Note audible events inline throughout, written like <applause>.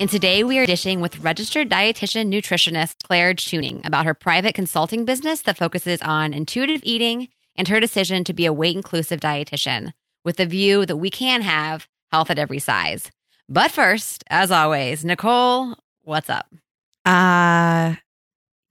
And today we are dishing with registered dietitian nutritionist Claire Chewning about her private consulting business that focuses on intuitive eating and her decision to be a weight inclusive dietitian with the view that we can have health at every size. But first, as always, Nicole, what's up? Uh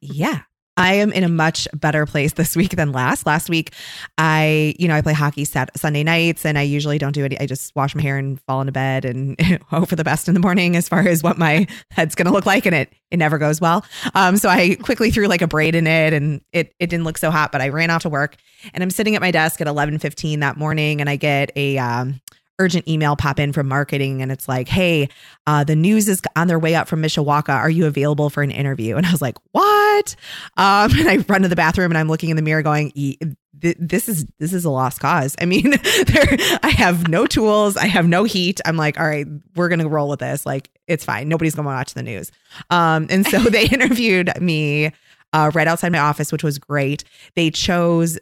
yeah. I am in a much better place this week than last. Last week, I, you know, I play hockey sat- Sunday nights and I usually don't do it. I just wash my hair and fall into bed and <laughs> hope for the best in the morning as far as what my head's going to look like. And it, it never goes well. Um, so I quickly threw like a braid in it and it, it didn't look so hot, but I ran off to work and I'm sitting at my desk at 1115 that morning and I get a, um, urgent email pop in from marketing and it's like, hey, uh, the news is on their way up from Mishawaka. Are you available for an interview? And I was like, what? Um, <laughs> and I run to the bathroom and I'm looking in the mirror going, this is this is a lost cause. I mean, <laughs> there I have no tools, I have no heat. I'm like, all right, we're gonna roll with this. Like, it's fine. Nobody's gonna watch the news. Um, and so <laughs> they interviewed me uh, right outside my office, which was great. They chose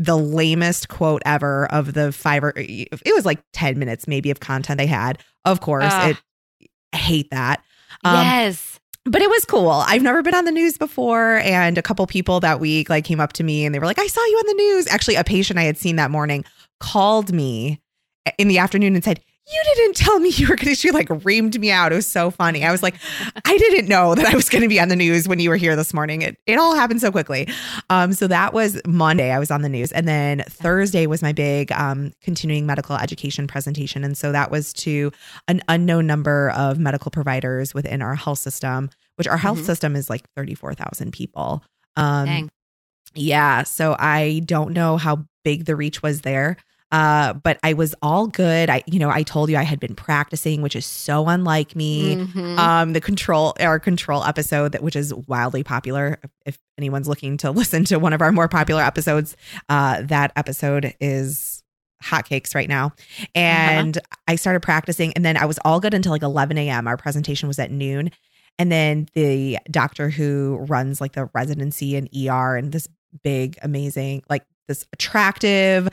the lamest quote ever of the five or it was like 10 minutes maybe of content they had. Of course, it I hate that. Um, yes. But it was cool. I've never been on the news before. And a couple people that week like came up to me and they were like, I saw you on the news. Actually, a patient I had seen that morning called me in the afternoon and said, you didn't tell me you were going to, she like reamed me out. It was so funny. I was like, I didn't know that I was going to be on the news when you were here this morning. It, it all happened so quickly. Um, so that was Monday. I was on the news. And then Thursday was my big um, continuing medical education presentation. And so that was to an unknown number of medical providers within our health system, which our health mm-hmm. system is like 34,000 people. Um, Dang. Yeah. So I don't know how big the reach was there. Uh, but I was all good. I, you know, I told you I had been practicing, which is so unlike me. Mm-hmm. Um, the control, our control episode that, which is wildly popular. If anyone's looking to <laughs> listen to one of our more popular episodes, uh, that episode is hotcakes right now. Uh-huh. And uh-huh. I started practicing, and then I was all good until like 11 a.m. Our presentation was at noon. And then the doctor who runs like the residency and ER and this big, amazing, like this attractive,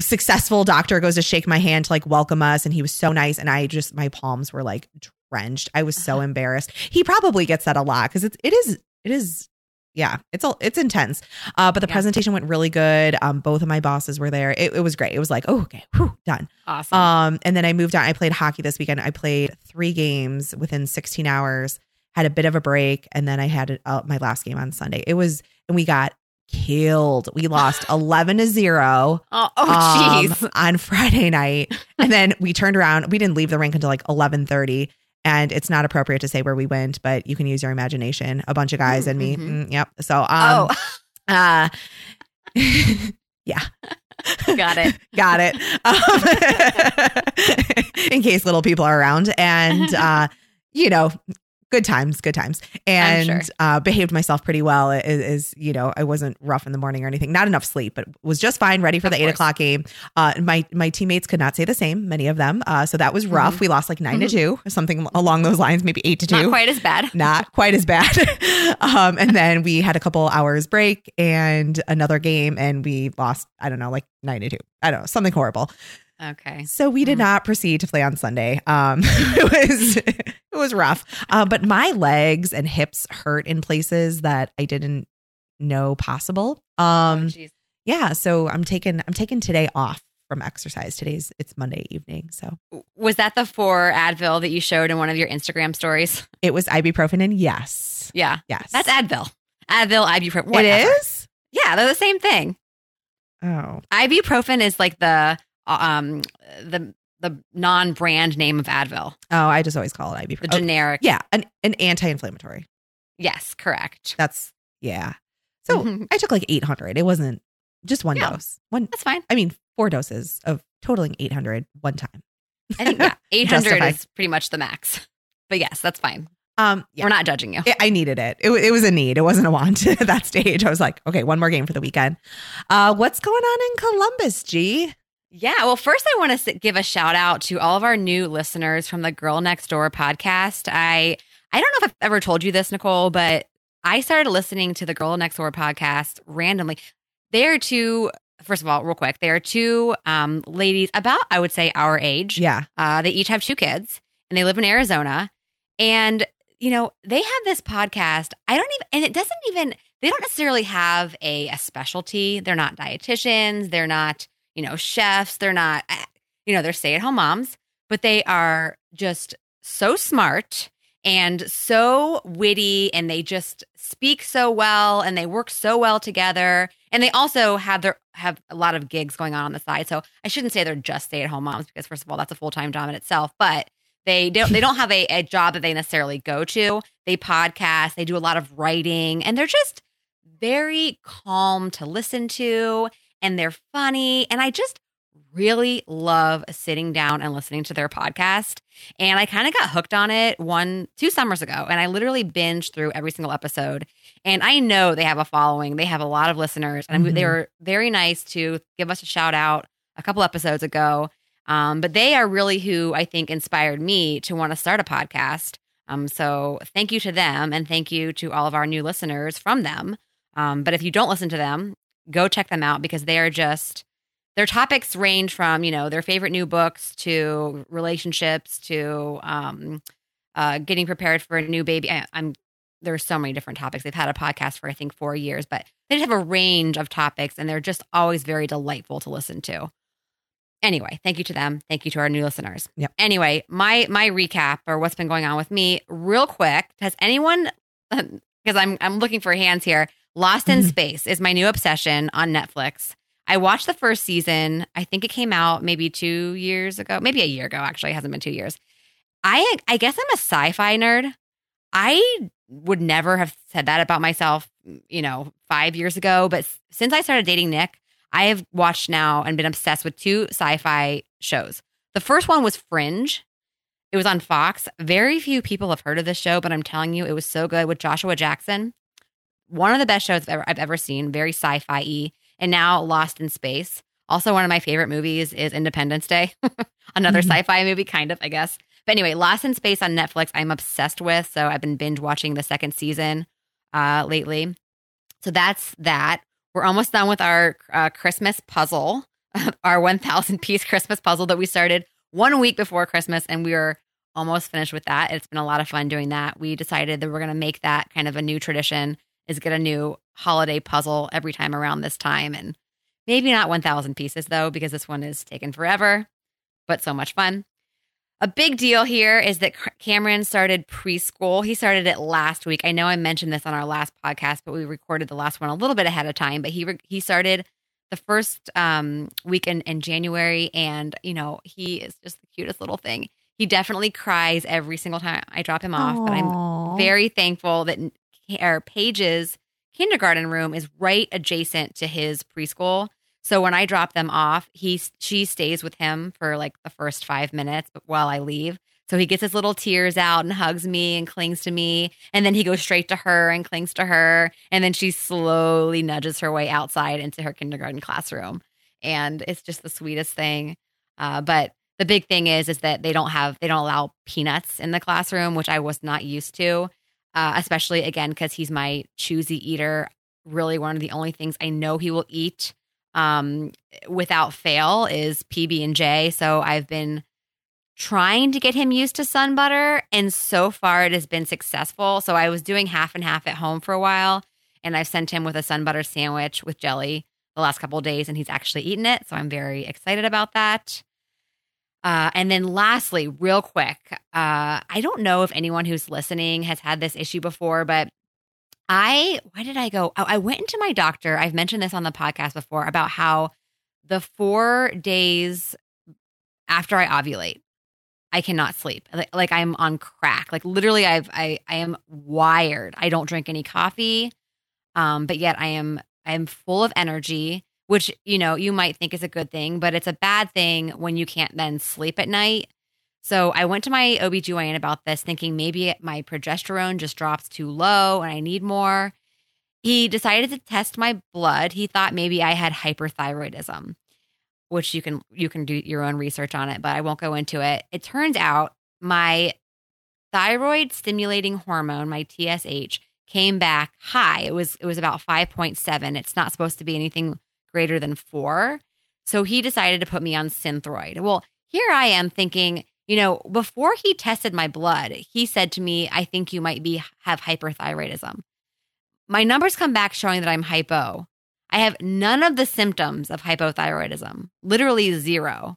successful doctor goes to shake my hand to like welcome us and he was so nice and i just my palms were like drenched. I was so uh-huh. embarrassed. He probably gets that a lot because it's it is it is yeah it's all it's intense. Uh but the yeah. presentation went really good. Um both of my bosses were there. It, it was great. It was like oh okay whew, done. Awesome. Um and then i moved on. I played hockey this weekend. I played three games within 16 hours had a bit of a break and then i had uh, my last game on sunday. It was and we got killed. We lost <gasps> 11 to 0. Oh, jeez. Um, on Friday night. And then we turned around. We didn't leave the rink until like 11:30 and it's not appropriate to say where we went, but you can use your imagination. A bunch of guys and me. Mm-hmm. Mm, yep. So um oh. <laughs> <laughs> uh <laughs> yeah. Got it. Got it. Um, in case little people are around and uh you know, good times, good times, and sure. uh, behaved myself pretty well. Is, is, you know I wasn't rough in the morning or anything. Not enough sleep, but was just fine, ready for of the course. eight o'clock game. Uh, my my teammates could not say the same. Many of them, uh, so that was rough. Mm-hmm. We lost like 9 mm-hmm. to two, something along those lines, maybe eight to two. <laughs> Not quite as bad. Not quite as bad. um, and then we had a couple hours break and another game, and we lost. I don't know, like nine to two. I don't know, something horrible. Okay. So we did mm. not proceed to play on Sunday. Um, <laughs> it was it was rough, uh, but my legs and hips hurt in places that I didn't know possible. Um, oh, yeah. So I'm taking I'm taking today off from exercise. Today's it's Monday evening. So was that the four Advil that you showed in one of your Instagram stories? <laughs> It was ibuprofen and yes, yeah, yes, that's Advil. Advil, ibuprofen. Whatever. It is. Yeah, they're the same thing. Oh, ibuprofen is like the um the the non-brand name of Advil. Oh, I just always call it ibuprofen. The generic. Oh, yeah, an an anti-inflammatory. Yes, correct. That's yeah. So mm-hmm. I took like 800. It wasn't just one dose. One. That's fine. I mean, four doses of totaling 800 one time. <laughs> I think yeah, <laughs> 800 is pretty much the max. <laughs> But yes, that's fine. Um, yeah. We're not judging you. I- I needed it. it. It was a need. It wasn't a want at that stage. I was like, okay, one more game for the weekend. Uh, what's going on in Columbus, G? Yeah. Well, first, I want to give a shout out to all of our new listeners from the Girl Next Door podcast. I I don't know if I've ever told you this, Nicole, but I started listening to the Girl Next Door podcast randomly. They are two. First of all, real quick, they are two um, ladies about I would say our age. Yeah. Uh, they each have two kids, and they live in Arizona. And you know, they have this podcast. I don't even, and it doesn't even. They don't necessarily have a, a specialty. They're not dietitians. They're not you know, chefs. They're not, eh, you know, they're stay at home moms, but they are just so smart and so witty and they just speak so well and they work so well together. And they also have their, have a lot of gigs going on on the side. So I shouldn't say they're just stay at home moms because first of all, that's a full time job in itself, but they don't, they don't have a, a job that they necessarily go to. They podcast, they do a lot of writing and they're just very calm to listen to and they're funny. And I just really love sitting down and listening to their podcast. And I kind of got hooked on it one, two summers ago. And I literally binged through every single episode. And I know they have a following, they have a lot of listeners. And Mhm. they were very nice to give us a shout out a couple episodes ago. Um, but they are really who I think inspired me to want to start a podcast. Um, so thank you to them and thank you to all of our new listeners from them. Um, but if you don't listen to them, go check them out because they are just their topics range from you know their favorite new books to relationships to um, uh, getting prepared for a new baby. I, I'm there's so many different topics. They've had a podcast for I think four years, but they just have a range of topics, and they're just always very delightful to listen to. Anyway, thank you to them. Thank you to our new listeners. Yep. Anyway, my my recap or what's been going on with me, real quick. Has anyone? <laughs> Because I'm I'm looking for hands here. Lost in Mhm. Space is my new obsession on Netflix. I watched the first season. I think it came out maybe two years ago, maybe a year ago. Actually, it hasn't been two years. I I guess I'm a sci-fi nerd. I would never have said that about myself, you know, five years ago. But since I started dating Nick, I have watched now and been obsessed with two sci-fi shows. The first one was Fringe. It was on Fox. Very few people have heard of this show, but I'm telling you, it was so good with Joshua Jackson. One of the best shows I've ever, I've ever seen. Very sci-fi y, and now Lost in Space. Also, one of my favorite movies is Independence Day. <laughs> Another Mhm. sci-fi movie, kind of, I guess. But anyway, Lost in Space on Netflix, I'm obsessed with. So I've been binge watching the second season uh, lately. So that's that. We're almost done with our uh, Christmas puzzle, <laughs> our 1,000 piece Christmas puzzle that we started one week before Christmas, and we are almost finished with that. It's been a lot of fun doing that. We decided that we're going to make that kind of a new tradition is get a new holiday puzzle every time around this time. And maybe not 1000 pieces though because this one is taken forever but so much fun. A big deal here is that cameron started preschool. He started it last week. I know i mentioned this on our last podcast but we recorded the last one a little bit ahead of time. But he re- he started the first um, week in, in january and you know he is just the cutest little thing. He definitely cries every single time i drop him off but i'm very thankful that our Paige's kindergarten room is right adjacent to his preschool. So when I drop them off, he she stays with him for like the first five minutes while I leave. So he gets his little tears out and hugs me and clings to me, and then he goes straight to her and clings to her, and then she slowly nudges her way outside into her kindergarten classroom, and it's just the sweetest thing. Uh, but the big thing is is that they don't have they don't allow peanuts in the classroom, which I was not used to uh, especially again because he's my choosy eater. Really, one of the only things I know he will eat um, without fail is PB and J. So I've been trying to get him used to sun butter, and so far it has been successful. So I was doing half and half at home for a while, and I've sent him with a sun butter sandwich with jelly the last couple days, and he's actually eaten it. So I'm very excited about that. Uh, and then lastly, real quick, uh, I don't know if anyone who's listening has had this issue before, but I, why did I go? Oh, I went into my doctor. I've mentioned this on the podcast before about how the four days after I ovulate, I cannot sleep. Like, like I'm on crack. Like literally, I've I I am wired. I don't drink any coffee, um, but yet I am I am full of energy which you know you might think is a good thing but it's a bad thing when you can't then sleep at night So I went to my OBGYN about this, thinking maybe my progesterone just drops too low and I need more. He decided to test my blood. He thought maybe I had hyperthyroidism, which you can you can do your own research on it, but I won't go into it. It turns out my thyroid stimulating hormone, my TSH, came back high. It was it was about 5.7. It's not supposed to be anything greater than 4. So he decided to put me on Synthroid. Well, here I am thinking, you know, before he tested my blood, he said to me, "I think you might be have hyperthyroidism." My numbers come back showing that I'm hypo. I have none of the symptoms of hypothyroidism, literally zero.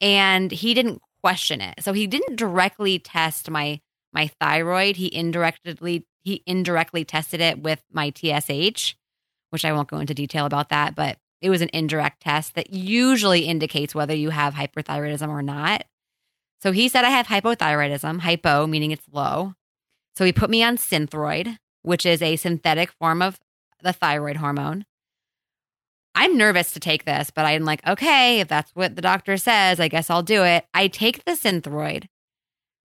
And he didn't question it. So he didn't directly test my my thyroid. He indirectly he indirectly tested it with my TSH, which I won't go into detail about that, but it was an indirect test that usually indicates whether you have hyperthyroidism or not. So he said I have hypothyroidism, hypo meaning it's low. So he put me on Synthroid, which is a synthetic form of the thyroid hormone. I'm nervous to take this, but I'm like, okay, if that's what the doctor says, I guess I'll do it. I take the Synthroid.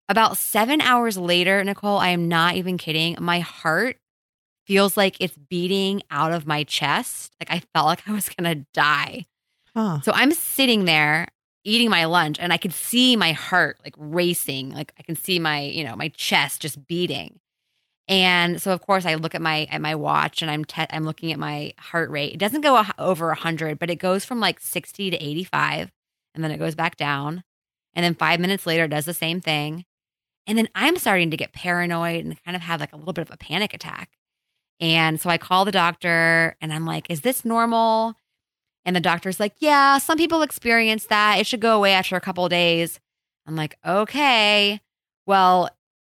About seven hours later, Nicole, I am not even kidding. My heart feels like it's beating out of my chest. Like I felt like <laughs> I was going to die. Huh. So I'm sitting there eating my lunch and I could see my heart like racing. Like I can see my, you know, my chest just beating. And so of course I look at my at my watch and I'm te- I'm looking at my heart rate. It doesn't go a- over 100, but it goes from like 60 to 85 and then it goes back down. And then 5 minutes later it does the same thing. And then I'm starting to get paranoid and kind of have like a little bit of a panic attack. And so I call the doctor and I'm like, is this normal? And the doctor's like, yeah, some people experience that. It should go away after a couple days. I'm like, okay. Well,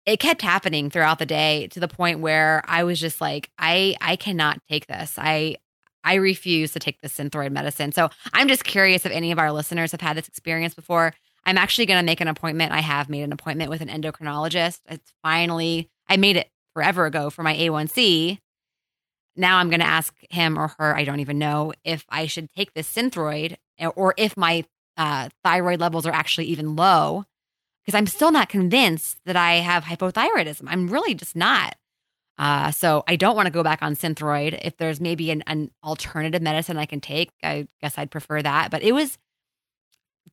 it kept happening throughout the day to the point where I was just like, I I cannot take this. I I refuse to take the synthroid medicine. So I'm just curious if any of our listeners have had this experience before. I'm actually going to make an appointment. I have made an appointment with an endocrinologist. It's finally, I made it forever ago for my A1C. Now I'm going to ask him or her, I don't even know, if I should take this Synthroid or if my uh, thyroid levels are actually even low. Because I'm still not convinced that I have hypothyroidism. I'm really just not. Uh, so I don't want to go back on Synthroid. If there's maybe an, an alternative medicine I can take, I guess I'd prefer that. But it was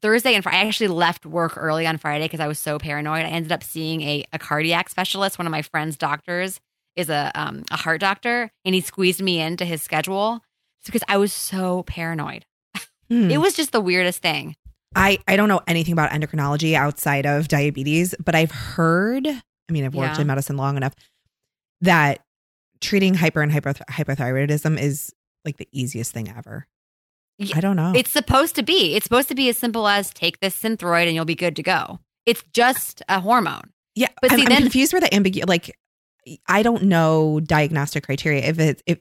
Thursday and Friday. I actually left work early on Friday because I was so paranoid. I ended up seeing a, a cardiac specialist. One of my friend's doctors is a um, a heart doctor, and he squeezed me into his schedule because I was so paranoid. Hmm. It was just the weirdest thing. I I don't know anything about endocrinology outside of diabetes, but I've heard. I mean, I've worked Yeah. in medicine long enough that treating hyper and hypo, hypothyroidism is like the easiest thing ever. Yeah, I don't know. It's supposed to be. It's supposed to be as simple as take this Synthroid and you'll be good to go. It's just a hormone. yeah, but I'm, see, I'm confused where the ambiguity. Like, I don't know diagnostic criteria. If it's if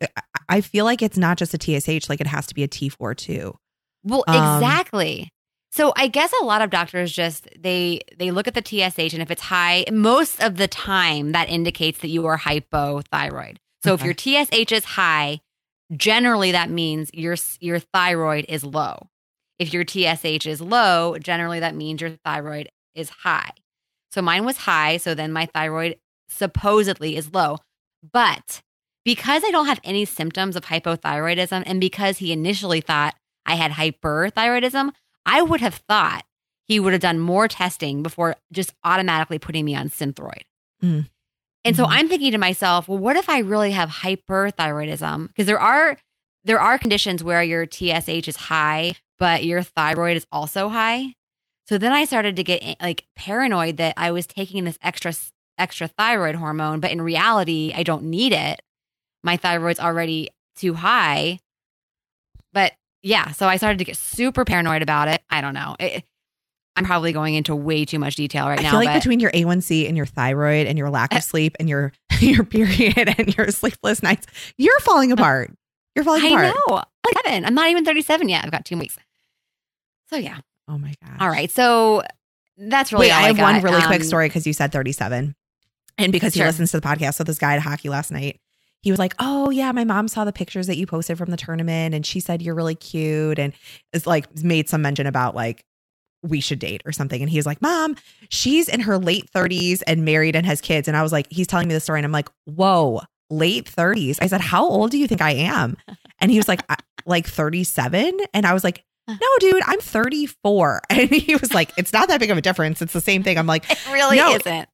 I feel like it's not just a TSH, like it has to be a T4 too. Well, Um, exactly. So I guess a lot of doctors just they they look at the TSH and if it's high, most of the time that indicates that you are hypothyroid. So Okay. if your TSH is high, generally that means your your thyroid is low. If your TSH is low, generally that means your thyroid is high. So mine was high, so then my thyroid supposedly is low. But because I don't have any symptoms of hypothyroidism and because he initially thought I had hyperthyroidism, I would have thought he would have done more testing before just automatically putting me on Synthroid. Mm. And so Mhm. I'm thinking to myself, well, what if I really have hyperthyroidism? Because there are there are conditions where your TSH is high, but your thyroid is also high. So then I started to get like paranoid that I was taking this extra extra thyroid hormone, but in reality, I don't need it. My thyroid's already too high. But yeah, so I started to get super paranoid about it. I don't know. It, I'm probably going into way too much detail right I now. I feel like between your A1C and your thyroid and your lack of <laughs> sleep and your <laughs> your period and your sleepless nights, you're falling apart. You're falling I apart. I'm 37. I'm not even 37 yet. I've got two weeks. So yeah. Oh my god. All right. So that's really Wait, all I have got. one really quick Um, story because you said 37. And because he listens to the podcast. So this guy at hockey last night, he was like, Oh yeah, my mom saw the pictures that you posted from the tournament and she said you're really cute. And it's like made some mention about like we should date or something. And he's like, Mom, she's in her late 30s and married and has kids. And I was like, he's telling me the story. And I'm like, whoa, late 30s. I said, How old do you think I am? And he was like, like 37. And I was like, no, dude, I'm 34. <laughs> And he was like, it's not that big of a difference. It's the same thing. I'm like, it really no, isn't.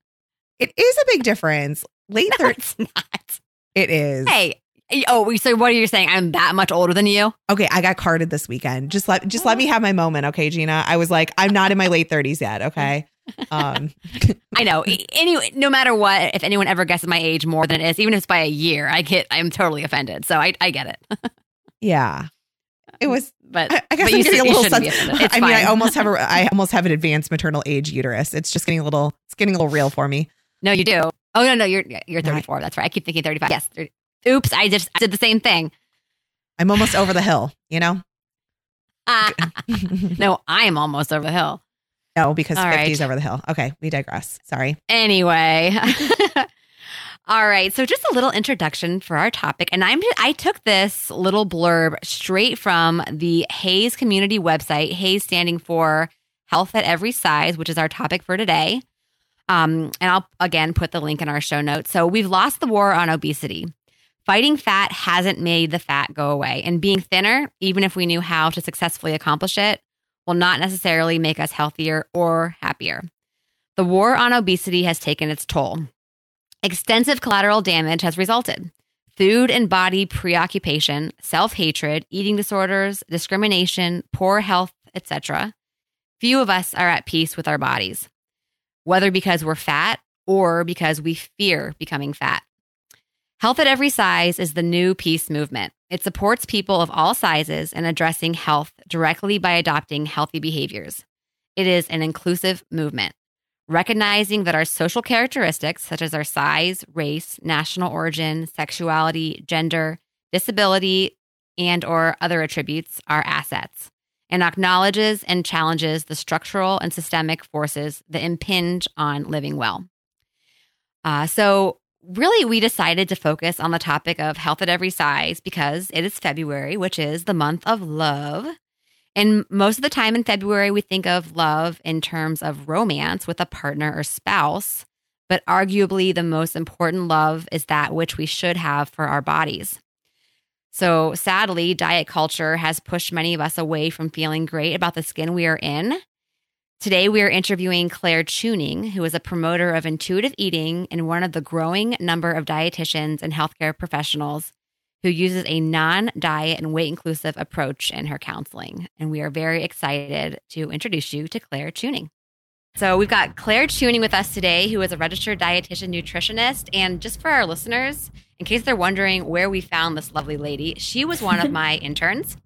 It is a big difference. Late No, 30s. it's not. It is. Hey, oh, so what are you saying? I'm that much older than you? Okay, I got carded this weekend. Just let just let me have my moment, okay, Gina. I was like, I'm not in my late 30s yet, <laughs> okay? Um I know. <laughs> Anyway, no matter what, if anyone ever guesses my age more than it is, even if it's by a year, I get, I'm totally offended. So I, I get it. <laughs> yeah. It was But I, I guess but I'm you, getting a little sense- I mean, I almost have a I almost have an advanced maternal age uterus. It's just getting a little it's getting a little real for me. No, you do. Oh no, no, you're you're 34. That's right. I keep thinking 35. Yes. 30. Oops, I just I did the same thing. I'm almost over the hill, you know? Ah, <laughs> no, I'm almost over the hill. No, because All 50 right. is over the hill. Okay, we digress. Sorry. Anyway. <laughs> All right, so just a little introduction for our topic, and I'm I took this little blurb straight from the HAES community website. HAES standing for Health at Every Size, which is our topic for today. Um, and I'll again put the link in our show notes. So we've lost the war on obesity. Fighting fat hasn't made the fat go away, and being thinner, even if we knew how to successfully accomplish it, will not necessarily make us healthier or happier. The war on obesity has taken its toll. Extensive collateral damage has resulted. Food and body preoccupation, self hatred, eating disorders, discrimination, poor health, etc. Few of us are at peace with our bodies, whether because we're fat or because we fear becoming fat. Health at Every Size is the new peace movement. It supports people of all sizes in addressing health directly by adopting healthy behaviors. It is an inclusive movement recognizing that our social characteristics, such as our size, race, national origin, sexuality, gender, disability, and or other attributes are assets, and acknowledges and challenges the structural and systemic forces that impinge on living well. Uh, so, really, we decided to focus on the topic of health at every size because it is February, which is the month of love. And most of the time in February, we think of love in terms of romance with a partner or spouse. But arguably, the most important love is that which we should have for our bodies. So, sadly, diet culture has pushed many of us away from feeling great about the skin we are in. Today, we are interviewing Claire Chewning, who is a promoter of intuitive eating and one of the growing number of dietitians and healthcare professionals who uses a non diet and weight inclusive approach in her counseling. And we are very excited to introduce you to Claire Chewning. So, we've got Claire Chewning with us today, who is a registered dietitian nutritionist. And just for our listeners, in case they're wondering where we found this lovely lady, she was one of <laughs> my interns.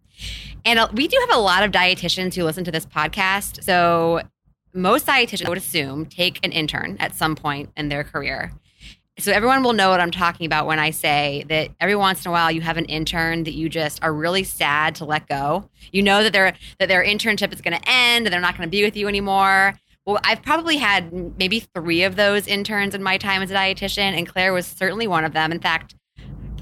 And uh, we do have a lot of dietitians who listen to this podcast. So, most dietitians, I would assume, take an intern at some point in their career. So everyone will know what I'm talking about when I say that every once in a while you have an intern that you just are really sad to let go. You know that their that their internship is going to end and they're not going to be with you anymore. Well, I've probably had maybe three of those interns in my time as a dietitian, and Claire was certainly one of them. In fact,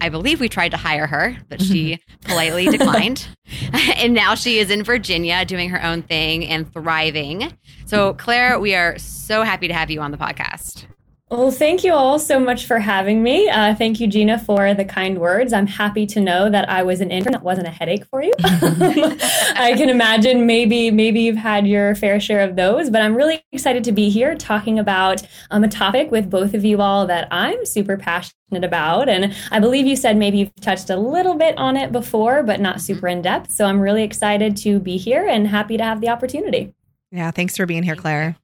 I believe we tried to hire her, but she <laughs> politely declined. <laughs> and now she is in Virginia doing her own thing and thriving. So, Claire, we are so happy to have you on the podcast. Well, thank you all so much for having me. Uh, thank you, Gina, for the kind words. I'm happy to know that I was an intern that wasn't a headache for you. <laughs> I can imagine maybe maybe you've had your fair share of those, but I'm really excited to be here talking about um, a topic with both of you all that I'm super passionate about. And I believe you said maybe you've touched a little bit on it before, but not super in depth. So I'm really excited to be here and happy to have the opportunity. Yeah, thanks for being here, Claire.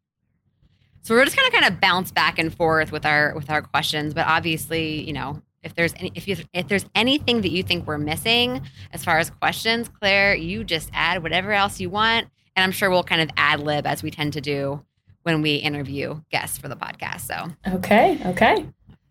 So we're just gonna kind of bounce back and forth with our with our questions, but obviously, you know, if there's any if you if there's anything that you think we're missing as far as questions, Claire, you just add whatever else you want, and I'm sure we'll kind of ad lib as we tend to do when we interview guests for the podcast. So Okay. Okay.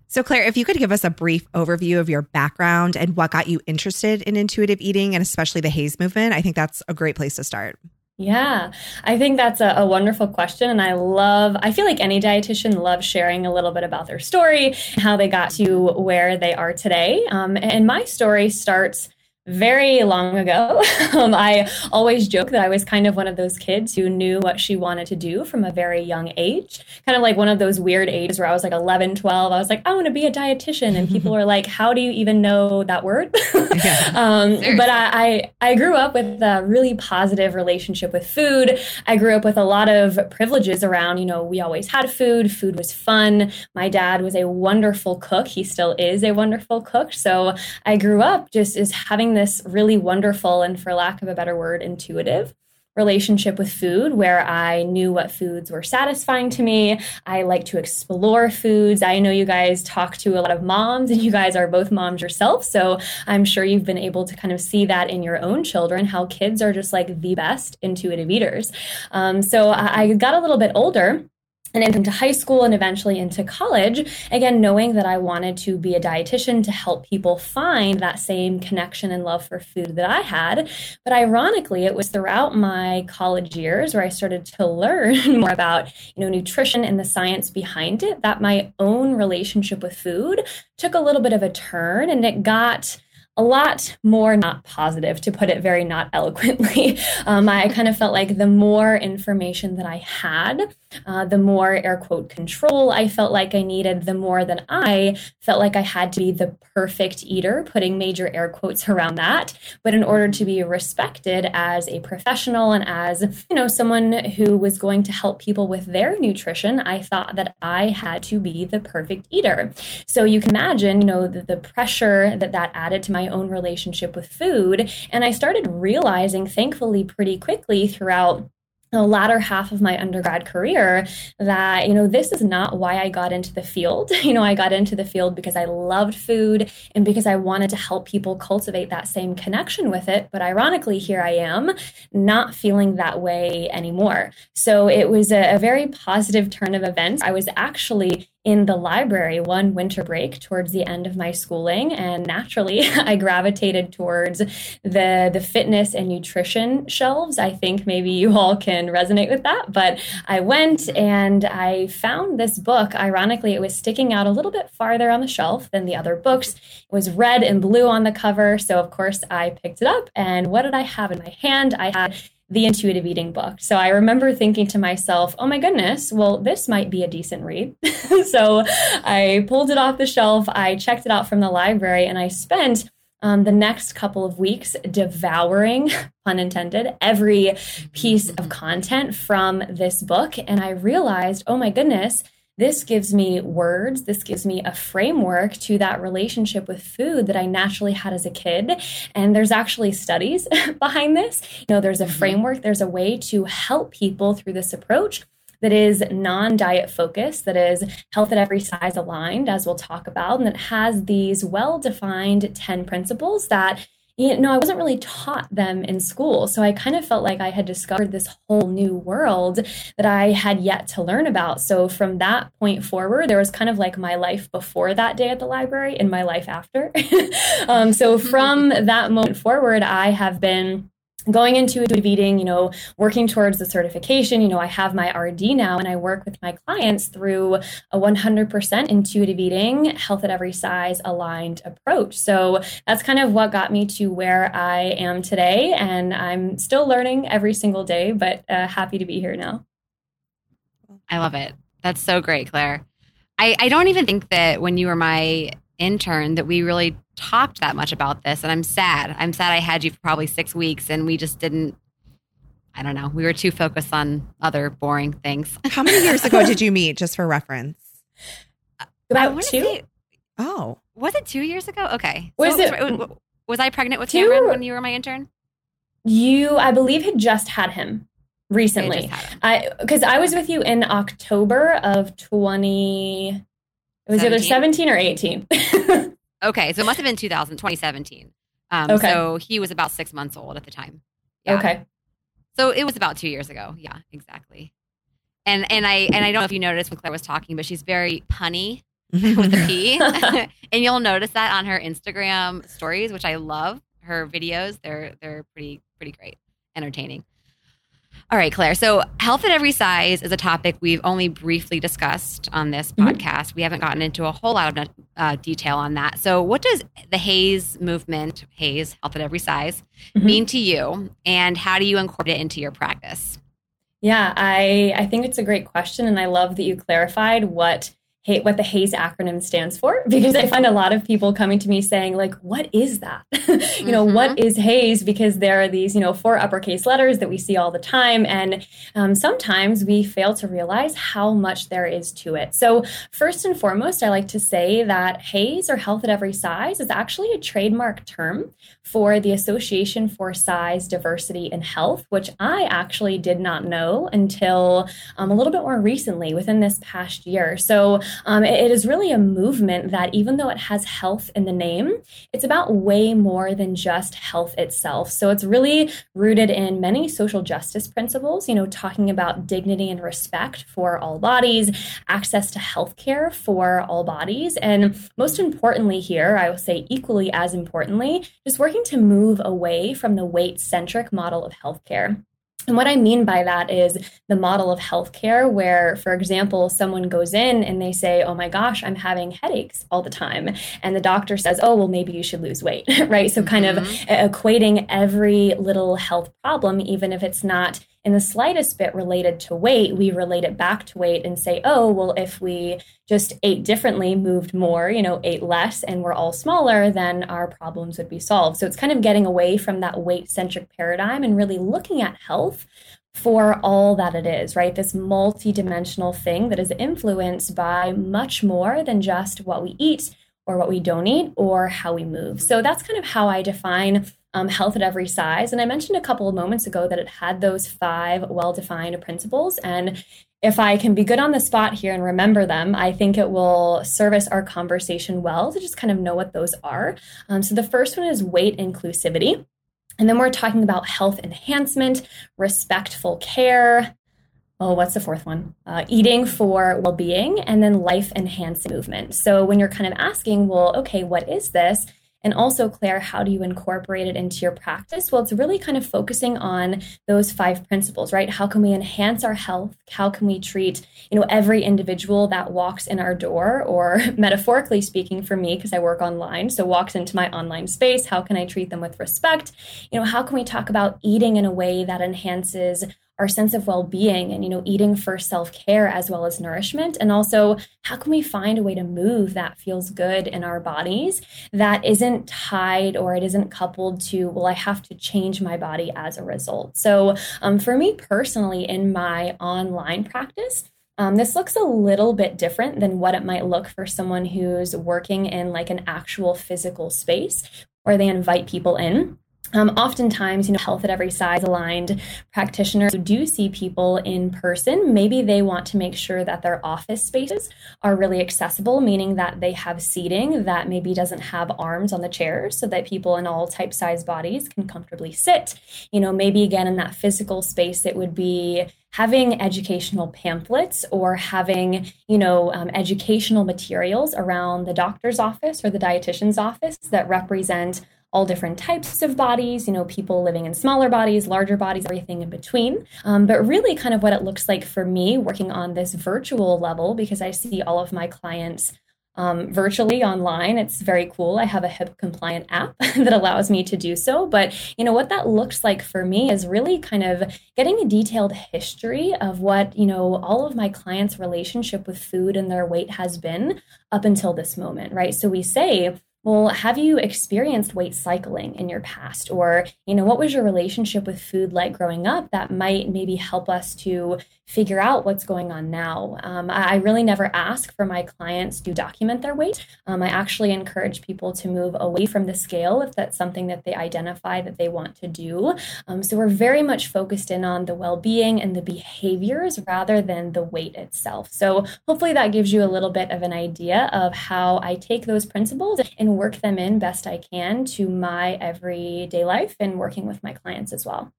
So, Claire, if you could give us a brief overview of your background and what got you interested in intuitive eating and especially the HAES movement, I think that's a great place to start. Yeah, I think that's a, a, wonderful question. And I love, I feel like any dietitian loves sharing a little bit about their story, how they got to where they are today. Um, and my story starts very long ago. <laughs> um, I always joke that I was kind of one of those kids who knew what she wanted to do from a very young age. Kind of like one of those weird ages where I was like 11, 12. I was like, I want to be a dietitian. And people <laughs> were like, How do you even know that word? <laughs> yeah, um, but I, I, I grew up with a really positive relationship with food. I grew up with a lot of privileges around, you know, we always had food, food was fun. My dad was a wonderful cook. He still is a wonderful cook. So I grew up just as having this really wonderful and, for lack of a better word, intuitive relationship with food where I knew what foods were satisfying to me. I like to explore foods. I know you guys talk to a lot of moms and you guys are both moms yourself. So I'm sure you've been able to kind of see that in your own children, how kids are just like the best intuitive eaters. Um, so I got a little bit older and into high school and eventually into college, again, knowing that I wanted to be a dietitian to help people find that same connection and love for food that I had. But ironically, it was throughout my college years where I started to learn <laughs> more about, you know, nutrition and the science behind it that my own relationship with food took a little bit of a turn and it got a lot more not positive, to put it very not eloquently. <laughs> Um, I kind of felt like the more information that I had, uh, the more air quote control I felt like I needed, the more that I felt like I had to be the perfect eater, putting major air quotes around that. But in order to be respected as a professional and as, you know, someone who was going to help people with their nutrition, I thought that I had to be the perfect eater. So you can imagine, you know, the, the pressure that that added to my own relationship with food. And I started realizing, thankfully, pretty quickly throughout the latter half of my undergrad career that you know this is not why i got into the field. <laughs> You know i got into the field because i loved food and because i wanted to help people cultivate that same connection with it. But ironically here i am not feeling that way anymore. So it was a, a very positive turn of events. I was actually in the library one winter break towards the end of my schooling and naturally <laughs> i gravitated towards the the fitness and nutrition shelves. I think maybe you all can resonate with that but i went and i found this book. Ironically it was sticking out a little bit farther on the shelf than the other books. It was red and blue on the cover so of course i picked it up and what did i have in my hand? I had the intuitive eating book. So I remember thinking to myself, oh my goodness, well, this might be a decent read. <laughs> so I pulled it off the shelf, I checked it out from the library, and I spent um, the next couple of weeks devouring, <laughs> pun intended, every piece of content from this book. And I realized, oh my goodness, this gives me words, this gives me a framework to that relationship with food that I naturally had as a kid. And there's actually studies <laughs> behind this. You know, there's a mm-hmm. framework, there's a way to help people through this approach that is non diet focused, that is health at every size aligned, as we'll talk about, and that has these well defined 10 principles that you know, I wasn't really taught them in school. So I kind of felt like I had discovered this whole new world that I had yet to learn about. So from that point forward, there was kind of like my life before that day at the library and my life after. <laughs> um, so from that moment forward, I have been going into intuitive eating, you know, working towards the certification, you know, I have my RD now and I work with my clients through a 100% intuitive eating, health at every size aligned approach. So that's kind of what got me to where I am today. And I'm still learning every single day, but uh, happy to be here now. I love it. That's so great, Claire. I, I don't even think that when you were my intern that we really talked that much about this. And I'm sad. I'm sad I had you for probably six weeks and we just didn't. I don't know. We were too focused on other boring things. How many <laughs> years ago did you meet, just for reference? About two. Say, oh, was it two years ago? Okay. Was so, it? Was I pregnant with two, Cameron when you were my intern? You, I believe, had just had him recently. I because I was with you in October of twenty. It was 17? either 17 or 18. <laughs> okay. So it must have been 2000, 2017. Um, okay. So he was about six months old at the time. Yeah. Okay. So it was about two years ago. Yeah, exactly. And and I and I don't know if you noticed when Claire was talking, but she's very punny with a P. <laughs> <laughs> and you'll notice that on her Instagram stories, which I love. Her videos, they're they're pretty pretty great, entertaining. All right, Claire. So, health at every size is a topic we've only briefly discussed on this mm-hmm. podcast. We haven't gotten into a whole lot of uh, detail on that. So, what does the HAES movement, HAES, health at every size, mm-hmm. mean to you? And how do you incorporate it into your practice? Yeah, I, I think it's a great question. And I love that you clarified what what the HAES acronym stands for <laughs> because I find a lot of people coming to me saying like, what is that? <laughs> you know, mm-hmm. what is HAES? Because there are these, you know, four uppercase letters that we see all the time. And um, sometimes we fail to realize how much there is to it. So first and foremost, I like to say that HAES or health at every size is actually a trademark term for the Association for Size, Diversity, and Health, which I actually did not know until um, a little bit more recently within this past year. So um, it, it is really a movement that, even though it has health in the name, it's about way more than just health itself. So it's really rooted in many social justice principles, you know, talking about dignity and respect for all bodies, access to health care for all bodies, and most importantly, here, I will say equally as importantly, just working to move away from the weight centric model of healthcare. And what I mean by that is the model of healthcare, where, for example, someone goes in and they say, Oh my gosh, I'm having headaches all the time. And the doctor says, Oh, well, maybe you should lose weight, <laughs> right? So, kind mm-hmm. of equating every little health problem, even if it's not in the slightest bit related to weight, we relate it back to weight and say, oh, well, if we just ate differently, moved more, you know, ate less, and we're all smaller, then our problems would be solved. So it's kind of getting away from that weight centric paradigm and really looking at health for all that it is, right? This multi-dimensional thing that is influenced by much more than just what we eat or what we don't eat or how we move. So that's kind of how I define um, health at every size. And I mentioned a couple of moments ago that it had those five well defined principles. And if I can be good on the spot here and remember them, I think it will service our conversation well to just kind of know what those are. Um, so the first one is weight inclusivity. And then we're talking about health enhancement, respectful care. Oh, what's the fourth one? Uh, eating for well being, and then life enhancing movement. So, when you're kind of asking, well, okay, what is this? And also, Claire, how do you incorporate it into your practice? Well, it's really kind of focusing on those five principles, right? How can we enhance our health? How can we treat, you know, every individual that walks in our door, or <laughs> metaphorically speaking, for me, because I work online, so walks into my online space, how can I treat them with respect? You know, how can we talk about eating in a way that enhances our sense of well-being and you know eating for self-care as well as nourishment. And also how can we find a way to move that feels good in our bodies that isn't tied or it isn't coupled to well i have to change my body as a result? So um, for me personally in my online practice um, this looks a little bit different than what it might look for someone who's working in like an actual physical space where they invite people in um, oftentimes, you know, health at every size aligned practitioners do see people in person. Maybe they want to make sure that their office spaces are really accessible, meaning that they have seating that maybe doesn't have arms on the chairs so that people in all type size bodies can comfortably sit. You know, maybe again in that physical space, it would be having educational pamphlets or having you know um, educational materials around the doctor's office or the dietitian's office that represent all different types of bodies, you know, people living in smaller bodies, larger bodies, everything in between. Um, but really, kind of what it looks like for me working on this virtual level, because I see all of my clients um, virtually online. It's very cool. I have a HIPAA compliant app <laughs> that allows me to do so. But you know what that looks like for me is really kind of getting a detailed history of what you know all of my clients' relationship with food and their weight has been up until this moment, right? So we say well, have you experienced weight cycling in your past? Or, you know, what was your relationship with food like growing up that might maybe help us to figure out what's going on now. Um, I, really never ask for my clients to document their weight. Um, I actually encourage people to move away from the scale if that's something that they identify that they want to do. Um, so we're very much focused in on the well being and the behaviors rather than the weight itself. So hopefully that gives you a little bit of an idea of how I take those principles and work them in best I can to my everyday life and working with my clients as well.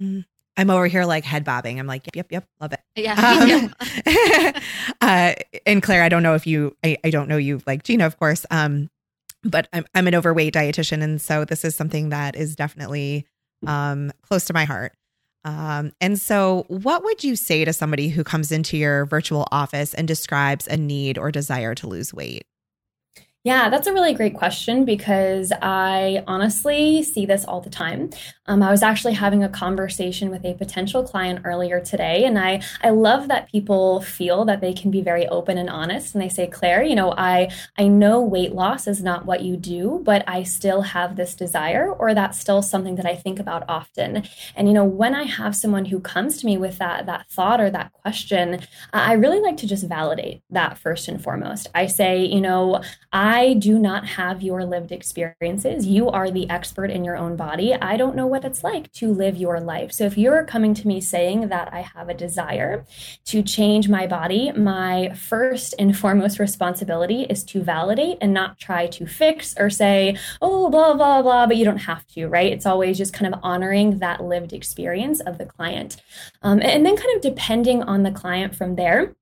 Mm-hmm. I'm over here like head bobbing. I'm like, yep, yep, yep, love it. Yeah. Um, <laughs> <laughs> uh, and Claire, I don't know if you, I, I don't know you like Gina, of course. Um, but I'm, I'm an overweight dietitian. And so this is something that is definitely um, close to my heart. Um, and so, what would you say to somebody who comes into your virtual office and describes a need or desire to lose weight? Yeah, that's a really great question because I honestly see this all the time. Um, I was actually having a conversation with a potential client earlier today, and I I love that people feel that they can be very open and honest. And they say, Claire, you know, I I know weight loss is not what you do, but I still have this desire, or that's still something that I think about often. And you know, when I have someone who comes to me with that that thought or that question, I really like to just validate that first and foremost. I say, you know, I I do not have your lived experiences. You are the expert in your own body. I don't know what it's like to live your life. So if you're coming to me saying that I have a desire to change my body, my first and <laughs> foremost responsibility is to validate and not try to fix or say, oh, blah, blah, blah, but you don't have to, right? It's always just kind of honoring that lived experience of the client. Um, and then kind of depending on the client from there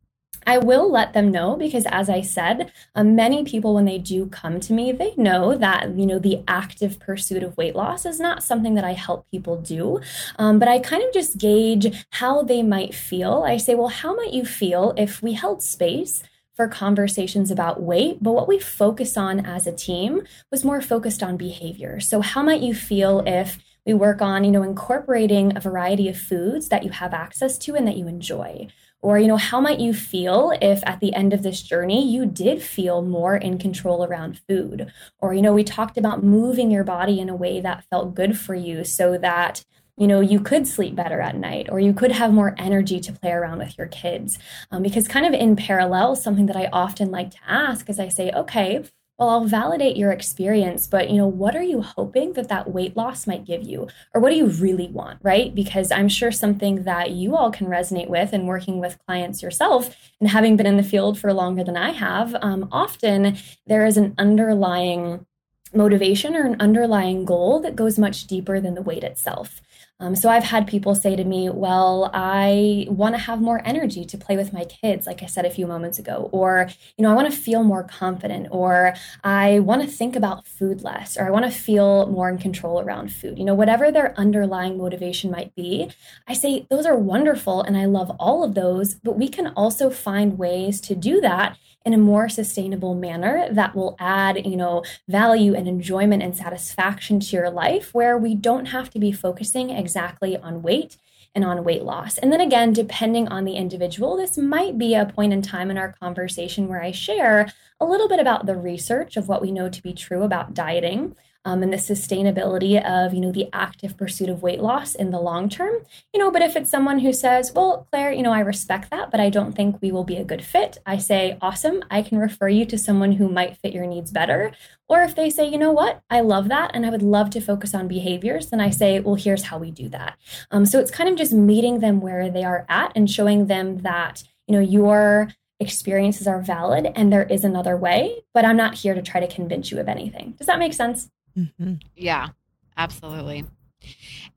I will let them know because, as I said, uh, many people, when they do come to me, they know that, you know, the active pursuit of weight loss is not something that I help people do. Um, but I kind of just gauge how they might feel. I say, well, how might you feel if we held space? For conversations about weight, but what we focused on as a team was more focused on behavior. So, how might you feel if we work on, you know, incorporating a variety of foods that you have access to and that you enjoy? Or, you know, how might you feel if at the end of this journey you did feel more in control around food? Or, you know, we talked about moving your body in a way that felt good for you so that you know you could sleep better at night or you could have more energy to play around with your kids um, because kind of in parallel something that i often like to ask is i say okay well i'll validate your experience but you know what are you hoping that that weight loss might give you? Or what do you really want right? Because i'm sure something that you all can resonate with in working with clients yourself and having been in the field for longer than i have um, often there is an underlying motivation or an underlying goal that goes much deeper than the weight itself um, so I've had people say to me, well, I want to have more energy to play with my kids, like I said a few moments ago, or, you know, I want to feel more confident, or I want to think about food less, or I want to feel more in control around food. You know, whatever their underlying motivation might be, I say those are wonderful and I love all of those, but we can also find ways to do that in a more sustainable manner that will add, you know, value and enjoyment and satisfaction to your life where we don't have to be focusing exactly on weight and on weight loss. And then again, depending on the individual, this might be a point in time in our conversation where I share a little bit about the research of what we know to be true about dieting um, and the sustainability of you know the active pursuit of weight loss in the long term. You know but if it's someone who says well claire you know i respect that but i don't think we will be a good fit i say awesome. I can refer you to someone who might fit your needs better. Or if they say you know what? I love that and i would love to focus on behaviors then i say well here's how we do that. Um, so it's kind of just meeting them where they are at and showing them that you know your experiences are valid and there is another way, but I'm not here to try to convince you of anything. Does that make sense? Mm-hmm. Yeah, absolutely.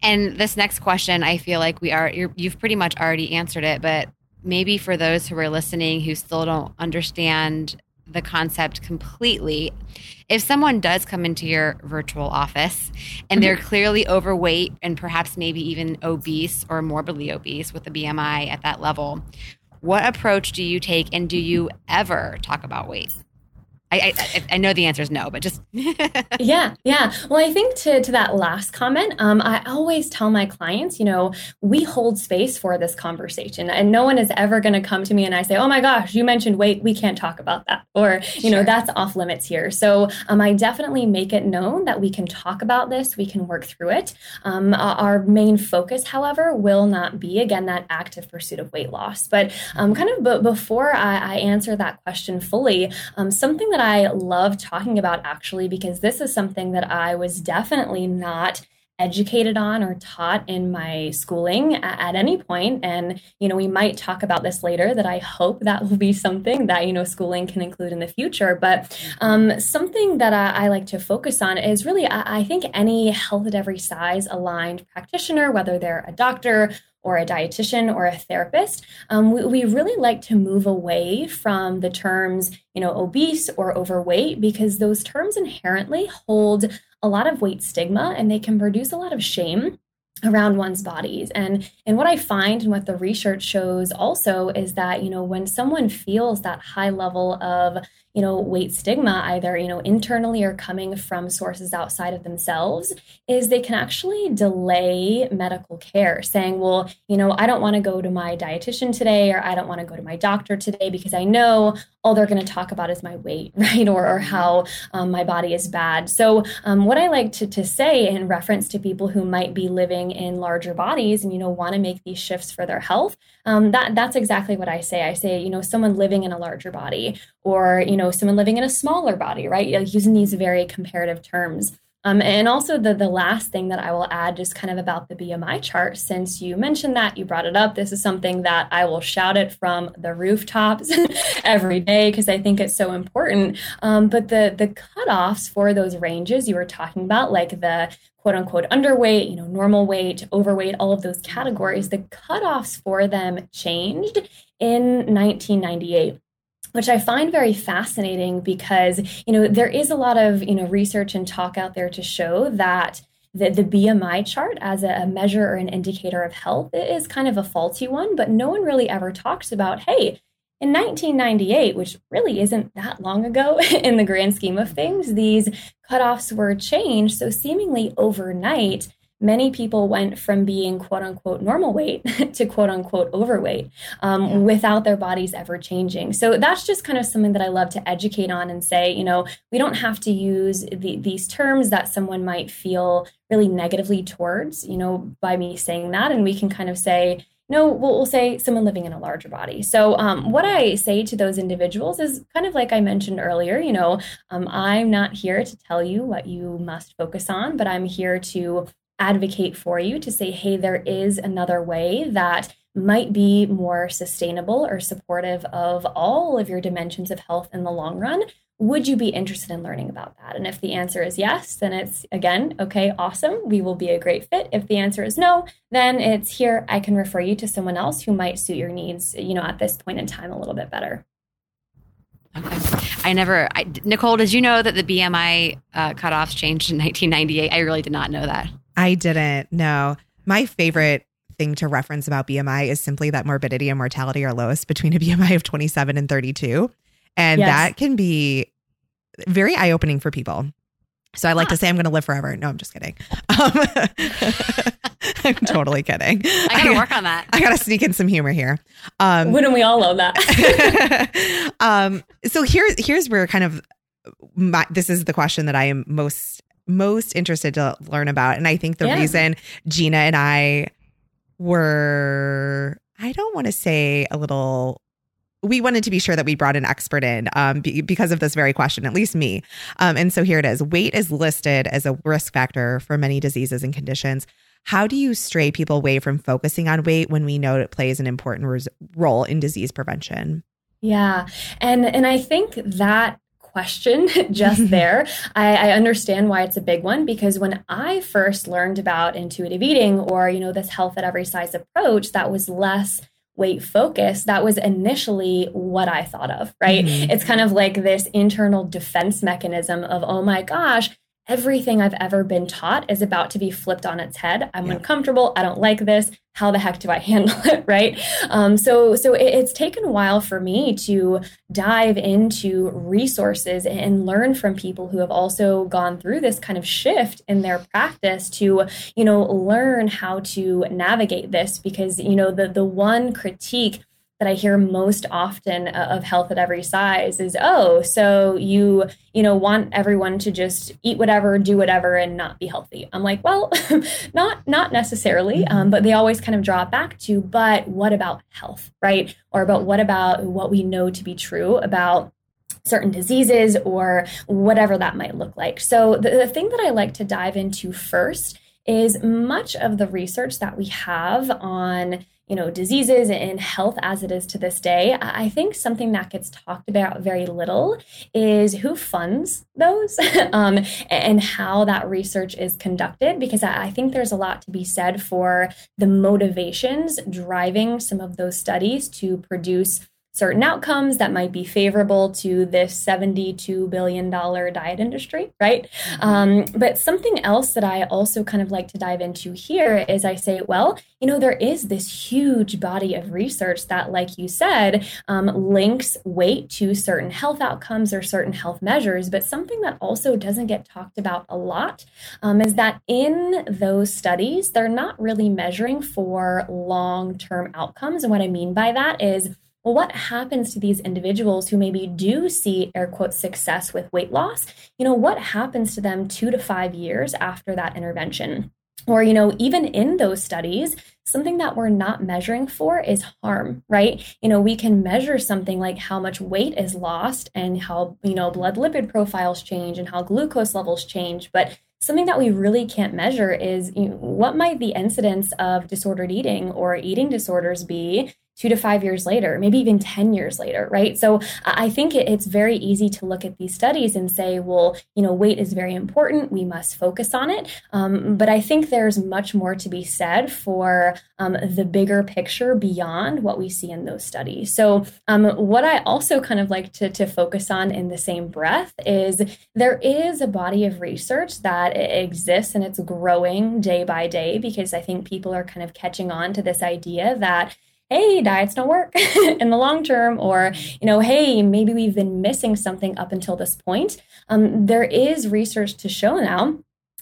And this next question, I feel like we are, you've pretty much already answered it, but maybe for those who are listening who still don't understand the concept completely, if someone does come into your virtual office and they're mm-hmm. clearly overweight and perhaps maybe even obese or morbidly obese with a BMI at that level, what approach do you take and do you ever talk about weight? I, I, I know the answer is no, but just <laughs> yeah, yeah. Well, I think to to that last comment, um, I always tell my clients, you know, we hold space for this conversation, and no one is ever going to come to me and I say, oh my gosh, you mentioned weight, we can't talk about that, or you sure. know, that's off limits here. So um, I definitely make it known that we can talk about this, we can work through it. Um, our main focus, however, will not be again that active pursuit of weight loss. But um, kind of b- before I, I, answer that question fully, um, something that I love talking about actually, because this is something that I was definitely not educated on or taught in my schooling at, any point. And you know we might talk about this later that i hope that will be something that you know schooling can include in the future. But um, something that I, I, like to focus on is really I, I think any health at every size aligned practitioner whether they're a doctor or a dietitian or a therapist, um, we, we really like to move away from the terms, you know, obese or overweight because those terms inherently hold a lot of weight stigma and they can produce a lot of shame around one's bodies. And and what i find and what the research shows also is that you know when someone feels that high level of you know weight stigma either you know internally or coming from sources outside of themselves is they can actually delay medical care saying well you know i don't want to go to my dietitian today or i don't want to go to my doctor today because i know all they're going to talk about is my weight <laughs> right or, or how um, my body is bad. So um, what i like to, to say in reference to people who might be living in larger bodies and you know want to make these shifts for their health um, that that's exactly what i say. I say you know someone living in a larger body or you know someone living in a smaller body right? Like using these very comparative terms um, and also the the last thing that I will add, just kind of about the BMI chart, since you mentioned that, you brought it up. This is something that I will shout it from the rooftops <laughs> every day because I think it's so important. Um, but the the cutoffs for those ranges you were talking about, like the quote unquote underweight, you know, normal weight, overweight, all of those categories, the cutoffs for them changed in 1998 which I find very fascinating because, you know, there is a lot of, you know, research and talk out there to show that the, the BMI chart as a, a measure or an indicator of health is kind of a faulty one, but no one really ever talks about, hey, in 1998, which really isn't that long ago <laughs> in the grand scheme of things, these cutoffs were changed. So, seemingly overnight, many people went from being quote unquote normal weight <laughs> to quote unquote overweight um, yeah. without their bodies ever changing. So that's just kind of something that I love to educate on and say, you know, we don't have to use the, these terms that someone might feel really negatively towards, you know, by me saying that. And we can kind of say, no, we'll, we'll say someone living in a larger body. So, um, what I say to those individuals is kind of like I mentioned earlier, you know, um, I'm not here to tell you what you must focus on, but I'm here to advocate for you to say, hey, there is another way that might be more sustainable or supportive of all of your dimensions of health in the long run. Would you be interested in learning about that? And if the answer is yes, then it's again, okay, awesome. We will be a great fit. If the answer is no, then it's here. I can refer you to someone else who might suit your needs, you know, at this point in time a little bit better. Okay. I never, I, Nicole, did you know that the BMI uh, cutoffs changed in 1998? I really did not know that. I didn't. No. My favorite thing to reference about BMI is simply that morbidity and mortality are lowest between a BMI of 27 and 32. And yes. that can be very eye opening for people. So I like to say I'm going to live forever. No, I'm just kidding. Um, <laughs> I'm totally kidding. <laughs> I got to work on that. I got to sneak in some humor here. Um, Wouldn't we all love that? <laughs> um, so here's here's where kind of my, this is the question that I am most most interested to learn about. And I think the yeah. reason Gina and I were, I don't want to say a little we wanted to be sure that we brought an expert in um, be, because of this very question, at least me. Um, and so here it is weight is listed as a risk factor for many diseases and conditions. How do you stray people away from focusing on weight when we know it plays an important res- role in disease prevention? Yeah. And and I think that question <laughs> just <laughs> there. I, I, understand why it's a big one because when I first learned about intuitive eating or, you know, this health at every size approach, that was less weight focused, that was initially what I thought of, right? Mm-hmm. It's kind of like this internal defense mechanism of, oh my gosh, everything I've ever been taught is about to be flipped on its head. I'm yeah. uncomfortable. I don't like this. How the heck do I <laughs> handle it? Right. Um, so, so it, it's taken a while for me to dive into resources and learn from people who have also gone through this kind of shift in their practice to, you know, learn how to navigate this because, you know, the, the one critique that I hear most often uh, of health at every size is, oh, so you, you know, want everyone to just eat whatever, do whatever, and not be healthy. I'm like, well, <laughs> not not necessarily, mm-hmm. um, but they always kind of draw it back to, but what about health, right? Or about what about what we know to be true about certain diseases or whatever that might look like. So the, the thing that I like to dive into first is much of the research that we have on you know diseases and health as it is to this day i think something that gets talked about very little is who funds those <laughs> um, and how that research is conducted because I, think there's a lot to be said for the motivations driving some of those studies to produce certain outcomes that might be favorable to this $72 billion diet industry, right? Mm-hmm. Um, but something else that I also kind of like to dive into here is I say, well, you know, there is this huge body of research that, like you said, um, links weight to certain health outcomes or certain health measures. But something that also doesn't get talked about a lot um, is that in those studies, they're not really measuring for long term outcomes. And what I mean by that is, well, what happens to these individuals who maybe do see air quote success with weight loss? You know, what happens to them two to five years after that intervention? Or, you know, even in those studies, something that we're not measuring for is harm, right? You know, we can measure something like how much weight is lost and how, you know, blood lipid profiles change and how glucose levels change. But something that we really can't measure is you know, what might the incidence of disordered eating or eating disorders be two to five years later, maybe even 10 years later, right? So I think it's very easy to look at these studies and say, well, you know, weight is very important. We must focus on it. Um, but I think there's much more to be said for um, the bigger picture beyond what we see in those studies. So um, what I also kind of like to, to focus on in the same breath is there is a body of research that exists and it's growing day by day because I think people are kind of catching on to this idea that hey, diets don't work <laughs> in the long term, or, you know, hey, maybe we've been missing something up until this point. Um, there is research to show now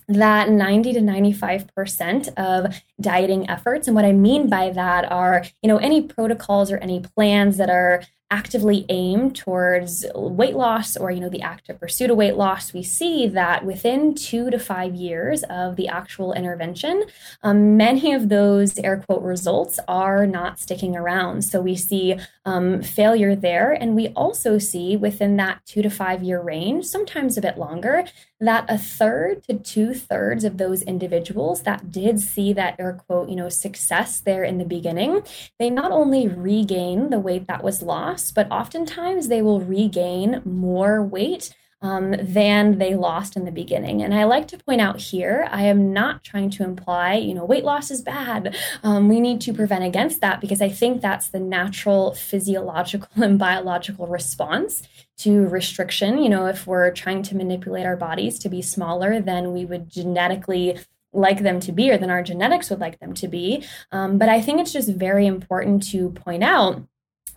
that 90 to 95% of dieting efforts and what i mean by that are you know any protocols or any plans that are actively aim towards weight loss or you know the active pursuit of weight loss we see that within two to five years of the actual intervention um, many of those air quote results are not sticking around. So we see um, failure there. And we also see within that two to five year range sometimes a bit longer that a third to two thirds of those individuals that did see that air quote you know success there in the beginning they not only regain the weight that was lost but oftentimes they will regain more weight um, than they lost in the beginning. And I like to point out here, I am not trying to imply, you know, weight loss is bad. Um, we need to prevent against that because I think that's the natural physiological <laughs> and biological response to restriction. You know, if we're trying to manipulate our bodies to be smaller than we would genetically like them to be or than our genetics would like them to be. Um, but I think it's just very important to point out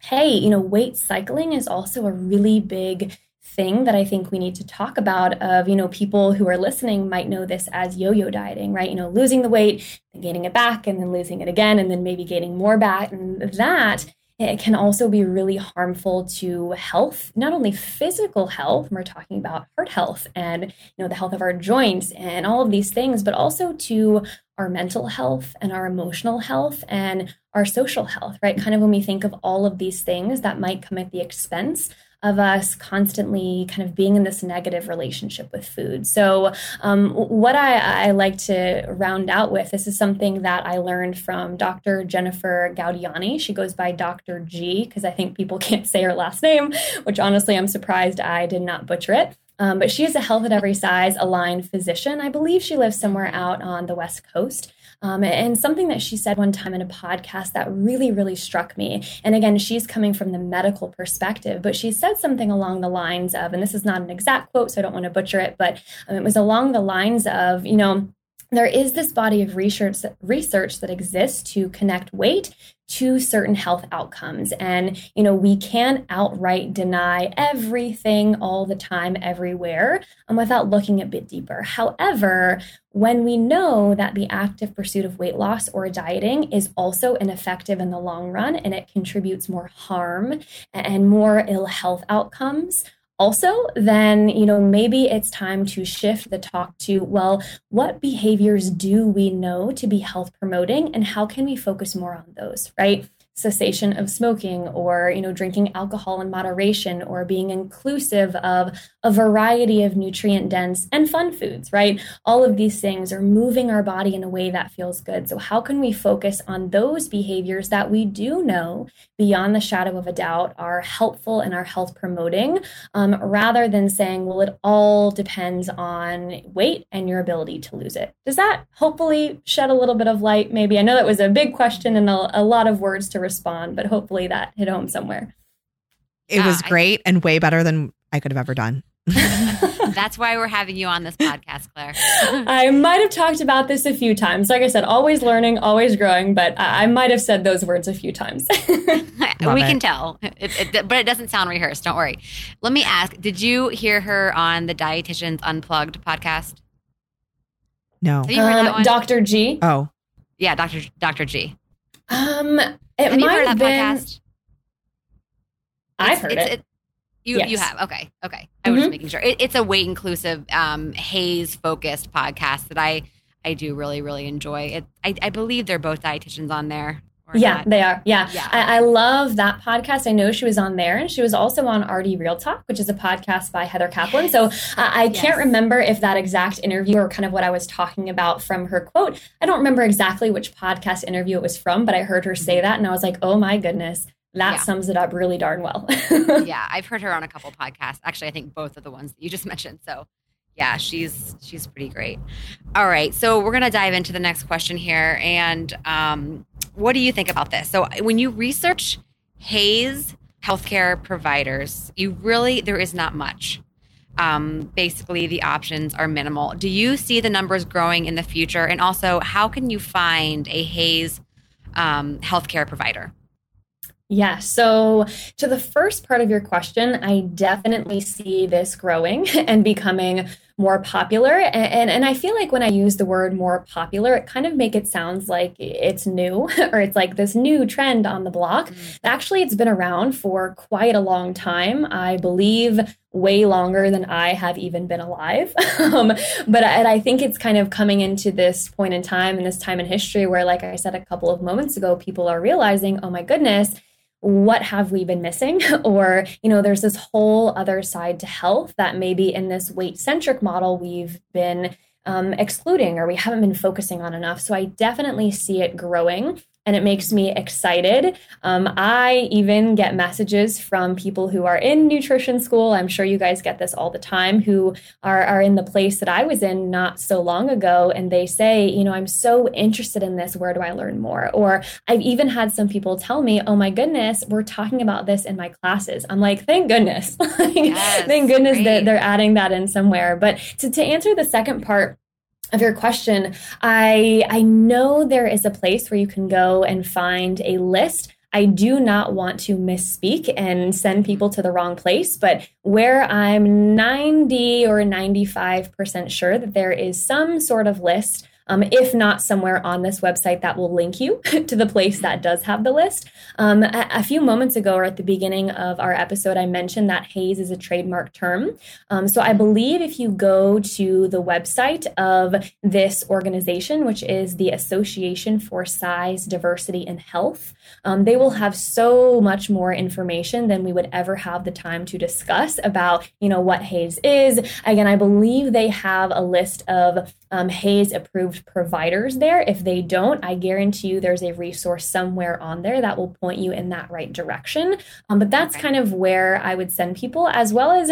hey, you know, weight cycling is also a really big thing that I think we need to talk about of, you know, people who are listening might know this as yo-yo dieting, right? You know, losing the weight, then gaining it back and then losing it again and then maybe gaining more back and that it can also be really harmful to health not only physical health we're talking about heart health and you know the health of our joints and all of these things but also to our mental health and our emotional health and our social health right? Kind of when we think of all of these things that might come at the expense of us constantly kind of being in this negative relationship with food. So, um, what I, I, like to round out with this is something that I learned from Dr. Jennifer Gaudiani. She goes by Dr. G because I think people <laughs> can't say her last name, which honestly, I'm surprised I did not butcher it. Um, but she is a health at every size aligned physician. I believe she lives somewhere out on the West Coast. Um, and something that she said one time in a podcast that really, really struck me. And again, she's coming from the medical perspective, but she said something along the lines of, and this is not an exact quote, so I don't want to butcher it, but um, it was along the lines of, you know, there is this body of research research that exists to connect weight to certain health outcomes. And you know we can't outright deny everything all the time everywhere um, without looking a bit deeper. However when we know that the active pursuit of weight loss or dieting is also ineffective in the long run and it contributes more harm and more ill health outcomes also, then, you know, maybe it's time to shift the talk to, well, what behaviors do we know to be health promoting and how can we focus more on those, right? Cessation of smoking or you know drinking alcohol in moderation or being inclusive of a variety of nutrient dense and fun foods right? All of these things are moving our body in a way that feels good. So how can we focus on those behaviors that we do know beyond the shadow of a doubt are helpful and are health promoting um, rather than saying well it all depends on weight and your ability to lose it? Does that hopefully shed a little bit of light maybe? I know that was a big question and a, a lot of words to respond, but hopefully that hit home somewhere. It Yeah, was I- great and way better than I could have ever done. <laughs> That's why we're having you on this podcast, Claire. I might have talked about this a few times. Like I said, always learning, always growing, but I, I might have said those words a few times. <laughs> <laughs> we Love can it. tell, it, it, but it doesn't sound rehearsed. Don't worry. Let me ask: Did you hear her on the Dietitians Unplugged podcast? No. Have you heard that um, one? Dr. G. Oh, yeah, Doctor Doctor G. Um, it Have you might heard have that been. podcast? I've heard it's- it. You you Yes. have okay okay. I was just Mhm. making sure. It, it's a weight inclusive, um, HAES focused podcast that I I do really really enjoy. It I, I believe they're both dietitians on there. Yeah, not. they are. Yeah. Yeah. I, I love that podcast. I know she was on there and she was also on RD Real Talk, which is a podcast by Heather Caplan. So uh, I Yes. can't remember if that exact interview or kind of what I was talking about from her quote. I don't remember exactly which podcast interview it was from, but I heard her say that and I was like, oh my goodness, that Yeah. sums it up really darn well. <laughs> yeah, I've heard her on a couple podcasts. Actually, I think both of the ones that you just <laughs> mentioned. So, yeah, she's she's pretty great. All right, so we're gonna dive into the next question here, and um, what do you think about this? So, when you research HAES healthcare providers, you really there is not much. Um, basically, the options are minimal. Do you see the numbers growing in the future? And also, how can you find a HAES um, healthcare provider? Yeah. So, to the first part of your question, I definitely see this growing <laughs> and becoming more popular. And, and, and I feel like when I use the word more popular, it kind of make it sounds like it's new <laughs> or it's like this new trend on the block. Actually, it's been around for quite a long time. I believe way longer than I have even been alive. <laughs> um, but I, and I think it's kind of coming into this point in time and this time in history where, like I said a couple of moments ago, people are realizing, oh my goodness, what have we been missing? <laughs> or, you know, there's this whole other side to health that maybe in this weight centric model we've been um, excluding or we haven't been focusing on enough. So I definitely see it growing and it makes me excited. Um, I even get messages from people who are in nutrition school. I'm sure you guys get this all the time who are, are in the place that I was in not so long ago. And they say, you know, I'm so interested in this. Where do I learn more? Or I've even had some people tell me, oh my goodness, we're talking about this in my classes. I'm like, thank goodness. <laughs> Like, Yes, thank goodness great. that they're adding that in somewhere. But to, to answer the second part, of your question, I I know there is a place where you can go and find a list. I do not want to misspeak and send people to the wrong place, but where I'm 90 or 95% sure that there is some sort of list, um, if not somewhere on this website that will link you <laughs> to the place that does have the list. Um, a, a few moments ago, or at the beginning of our episode, I mentioned that HAES is a trademark term. Um, so I believe if you go to the website of this organization, which is the Association for Size, Diversity, and Health, um, they will have so much more information than we would ever have the time to discuss about, you know, what HAES is. Again, I believe they have a list of um, HAES providers there. If they don't, I guarantee you there's a resource somewhere on there that will point you in that right direction. Um, but that's kind of where I would send people, as well as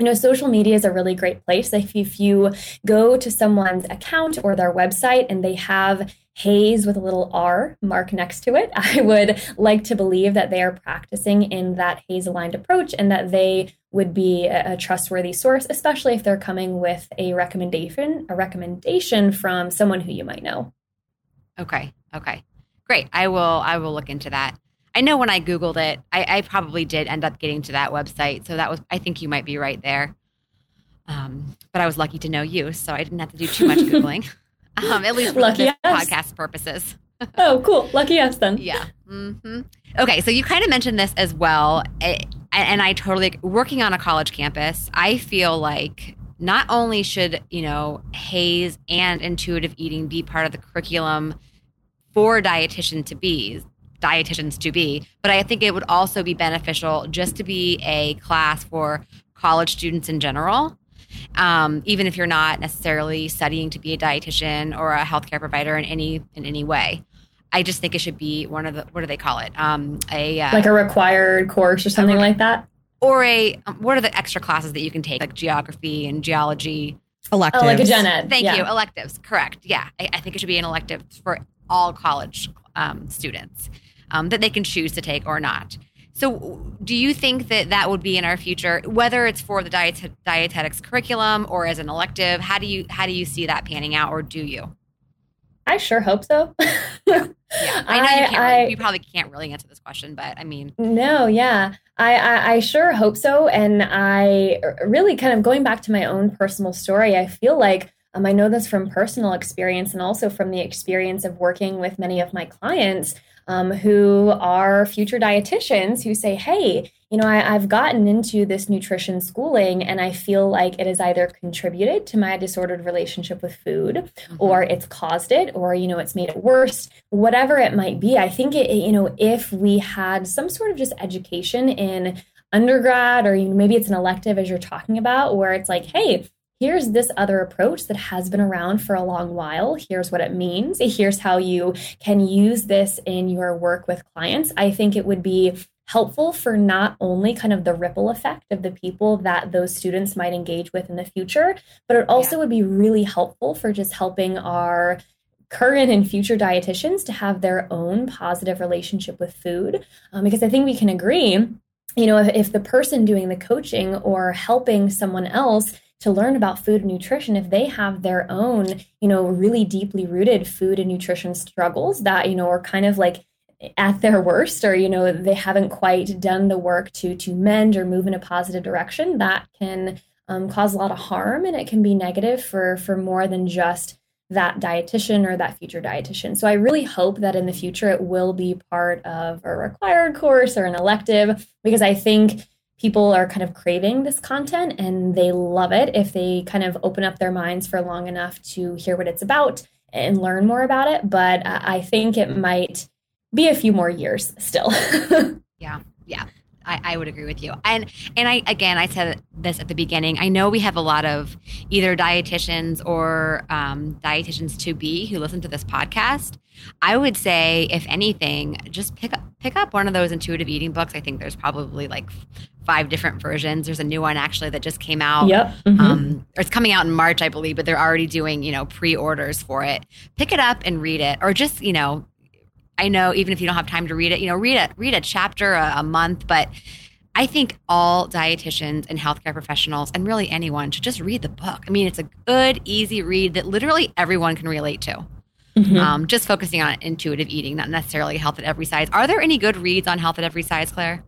you know, social media is a really great place. If, if you go to someone's account or their website and they have HAES with a little R mark next to it, <laughs> I would like to believe that they are practicing in that HAES aligned approach and that they would be a, a trustworthy source, especially if they're coming with a recommendation, a recommendation from someone who you might know. Okay. Okay. Great. I will. I will look into that. I know when I googled it, I, I probably did end up getting to that website. So that was. I think you might be right there. Um, but I was lucky to know you, so I didn't have to do too much <laughs> googling. um, at least for Lucky us. podcast purposes. <laughs> Oh, cool. Lucky us then. Yeah. hmm Okay. So you kind of mentioned this as well, eh, and I totally working on a college campus. I feel like not only should you know HAES and intuitive eating be part of the curriculum for dietitian to be dietitians to be, but I think it would also be beneficial just to be a class for college students in general. Um, even if you're not necessarily studying to be a dietitian or a healthcare provider in any in any way. I just think it should be one of the what do they call it? Um, a uh, Like a required course or something like that. or a um, what are the extra classes that you can take like geography and geology? electives. Oh, like a gen ed. Thank Yeah. you, electives. Correct. Yeah, I, I think it should be an elective for all college um, students um, that they can choose to take or not. So, do you think that that would be in our future, whether it's for the diet- dietetics curriculum or as an elective? How do you how do you see that panning out, or do you? I sure hope so. <laughs> yeah, I know I, you, can't I, really, you probably can't really answer this question, but I mean, no, yeah, I, I, I sure hope so, and I really kind of going back to my own personal story. I feel like um, I know this from personal experience and also from the experience of working with many of my clients um, who are future dietitians who say, hey, you know, I, I've gotten into this nutrition schooling and I feel like it has either contributed to my disordered relationship with food mm-hmm. or it's caused it or, you know, it's made it worse, whatever it might be. I think, it, you know, if we had some sort of just education in undergrad or you know, maybe it's an elective as you're talking about where it's like, hey, here's this other approach that has been around for a long while. Here's what it means. Here's how you can use this in your work with clients. I think it would be helpful for not only kind of the ripple effect of the people that those students might engage with in the future, but it also yeah. would be really helpful for just helping our current and future dietitians to have their own positive relationship with food. Um, because I think we can agree, you know, if, if the person doing the coaching or helping someone else to learn about food and nutrition if they have their own you know really deeply rooted food and nutrition struggles that you know are kind of like at their worst or you know they haven't quite done the work to to mend or move in a positive direction that can um, cause a lot of harm and it can be negative for for more than just that dietitian or that future dietitian. So I really hope that in the future it will be part of a required course or an elective because I think people are kind of craving this content and they love it if they kind of open up their minds for long enough to hear what it's about and learn more about it. But I think it might be a few more years still. <laughs> yeah. Yeah. I, I, would agree with you. And and I again I said this at the beginning. I know we have a lot of either dietitians or um, dietitians to be who listen to this podcast. I would say, if anything, just pick up pick up one of those intuitive eating books. I think there's probably like five different versions. There's a new one actually that just came out. Yep. Mm-hmm. Um, or it's coming out in March, I believe, but they're already doing, you know, pre-orders for it. Pick it up and read it, or just, you know, I know even if you don't have time to read it, you know, read a read a chapter a, a month, but I think all dietitians and healthcare professionals and really anyone should just read the book. I mean, it's a good, easy read that literally everyone can relate to. Mm-hmm. Um, just focusing on intuitive eating, not necessarily health at every size. Are there any good reads on health at every size, Claire?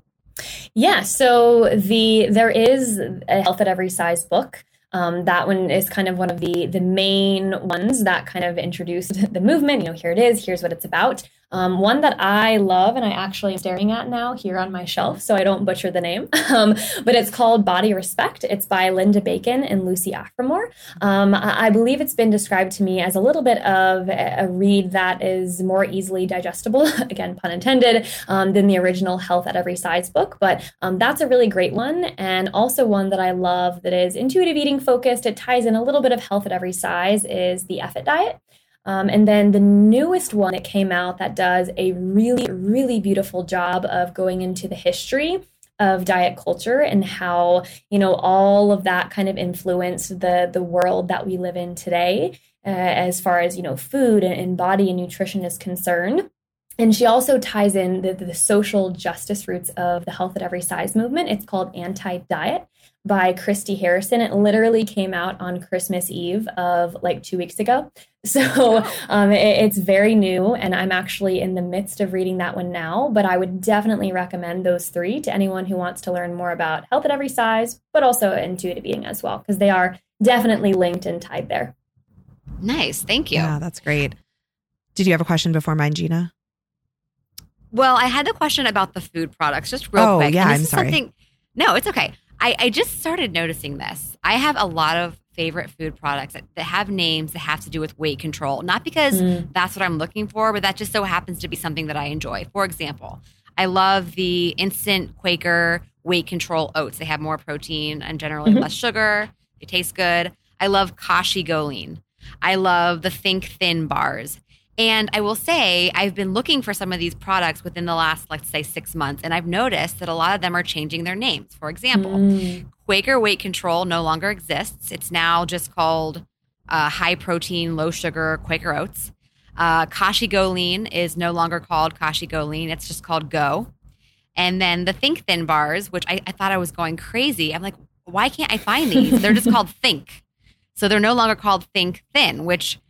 Yeah, so the there is a health at every size book. Um, that one is kind of one of the the main ones that kind of introduced <laughs> the movement. You know, here it is. Here's what it's about. Um, one that I love and I actually am staring at now here on my shelf, so I don't butcher the name, <laughs> um, but it's called Body Respect. It's by Linda Bacon and Lucy Aphramor. Um, I, I, believe it's been described to me as a little bit of a, read that is more easily digestible, <laughs> again, pun intended, um, than the original Health at Every Size book. But um, that's a really great one, and also one that I love that is intuitive eating focused. It ties in a little bit of health at every size is the F It Diet. Um, and then the newest one that came out that does a really, really beautiful job of going into the history of diet culture and how you know all of that kind of influenced the the world that we live in today uh, as far as you know food and, and, body and nutrition is concerned. And she also ties in the, the social justice roots of the health at every size movement. It's called anti-diet by Christy Harrison. It literally came out on Christmas Eve of like two weeks ago. <laughs> So um, it, it's very new, and I'm actually in the midst of reading that one now. But I would definitely recommend those three to anyone who wants to learn more about health at every size, but also intuitive eating as well, because they are definitely linked and tied there. Nice. Thank you. Yeah, that's great. Did you have a question before mine, Gina? Well, I had a question about the food products, just real oh, quick. Yeah, I'm sorry. Something, no, it's okay. I, I just started noticing this. I have a lot of favorite food products that, that have names that have to do with weight control, not because mm. that's what I'm looking for, but that just so happens to be something that I enjoy. For example, I love the instant Quaker weight control oats. They have more protein and generally mm-hmm. less sugar. They taste good. I love Kashi GoLean. I love the Think Thin bars. And I will say, I've been looking for some of these products within the last, let's say, six months, and I've noticed that a lot of them are changing their names. For example, mm. Quaker Weight Control no longer exists. It's now just called uh, high protein, low sugar Quaker Oats. Uh, Kashi GoLean is no longer called Kashi GoLean. It's just called Go. And then the Think Thin bars, which I, I thought I was going crazy. I'm like, why can't I find these? They're just <laughs> called Think. So they're no longer called Think Thin, which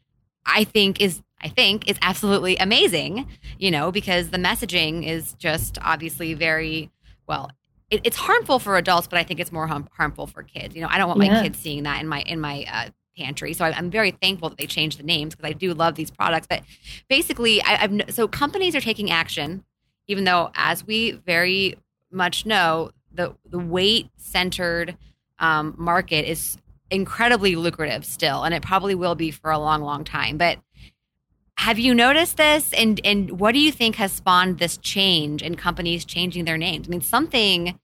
I think is I think is absolutely amazing, you know, because the messaging is just obviously very well. It, it's harmful for adults, but I think it's more harm, harmful for kids. You know, I don't want my Yeah. kids seeing that in my in my uh, pantry. So I, I'm very thankful that they changed the names because I do love these products. But basically, I, I've kn- so companies are taking action, even though, as we very much know, the the weight centered um, market is incredibly lucrative still, and it probably will be for a long, long time. But have you noticed this, and and what do you think has spawned this change in companies changing their names? I mean, something.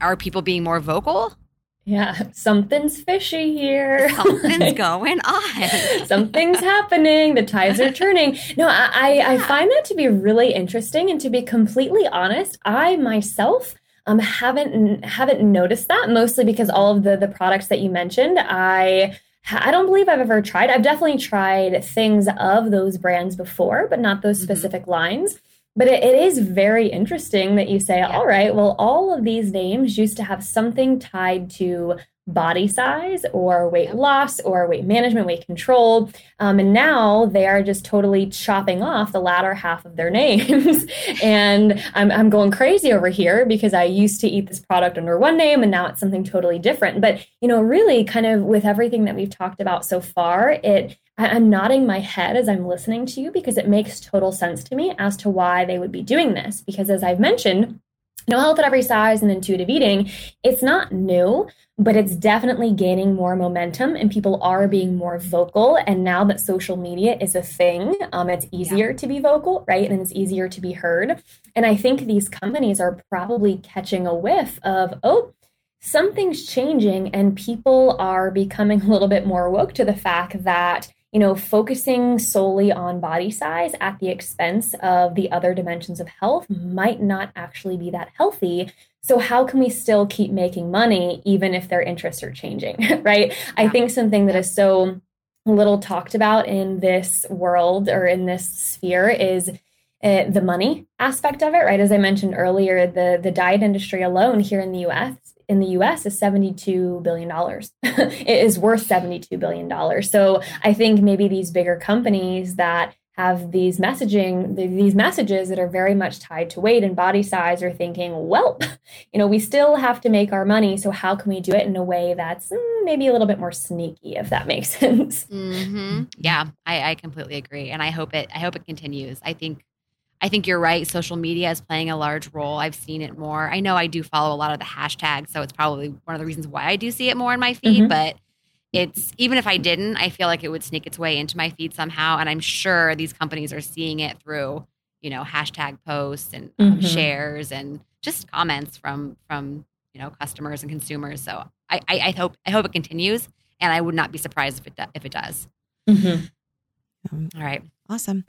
Are people being more vocal? Yeah, something's fishy here. <laughs> Something's going on. <laughs> Something's happening. The tides are turning. No, I, I, I find that to be really interesting. And to be completely honest, I myself um, haven't haven't noticed that mostly because all of the the products that you mentioned, I I don't believe I've ever tried. I've definitely tried things of those brands before, but not those Mhm. specific lines. But it, it is very interesting that you say, Yeah. all right, well, all of these names used to have something tied to body size or weight loss or weight management, weight control. Um, and now they are just totally chopping off the latter half of their <laughs> names. and I'm, I'm going crazy over here because I used to eat this product under one name and now it's something totally different. But, you know, really kind of with everything that we've talked about so far, it, I'm nodding my head as I'm listening to you because it makes total sense to me as to why they would be doing this. Because as I've mentioned, no health at every size and intuitive eating, it's not new, but it's definitely gaining more momentum and people are being more vocal. And now that social media is a thing, um, it's easier to be vocal, right? And it's easier to be heard. And I think these companies are probably catching a whiff of, oh, something's changing and people are becoming <laughs> a little bit more woke to the fact that you know focusing solely on body size at the expense of the other dimensions of health might not actually be that healthy so how can we still keep making money even if their interests are changing <laughs> right i think something that is so little talked about in this world or in this sphere is uh, the money aspect of it, right? As I mentioned earlier, the the diet industry alone here in the U.S. in the U.S. is seventy two billion dollars. <laughs> it is worth seventy two billion dollars. So I think maybe these bigger companies that have these messaging these messages that are very much tied to weight and body size are thinking well <laughs> you know we still have to make our money so how can we do it in a way that's mm, maybe a little bit more sneaky if that makes <laughs> sense hmm Yeah, I, I completely agree, and I hope it. I hope it continues. I think, I think you're right. Social media is playing a large role. I've seen it more. I know I do follow a lot of the hashtags, so it's probably one of the reasons why I do see it more in my feed. Mhm. But it's even if I didn't, I feel like it would sneak its way into my feed somehow, and I'm sure these companies are seeing it through, you know, hashtag posts and um, Mhm. shares and just comments from from you know customers and consumers. So I, I, I hope I hope it continues, and I would not be surprised if it do, if it does. Mhm. Um, All right. Awesome.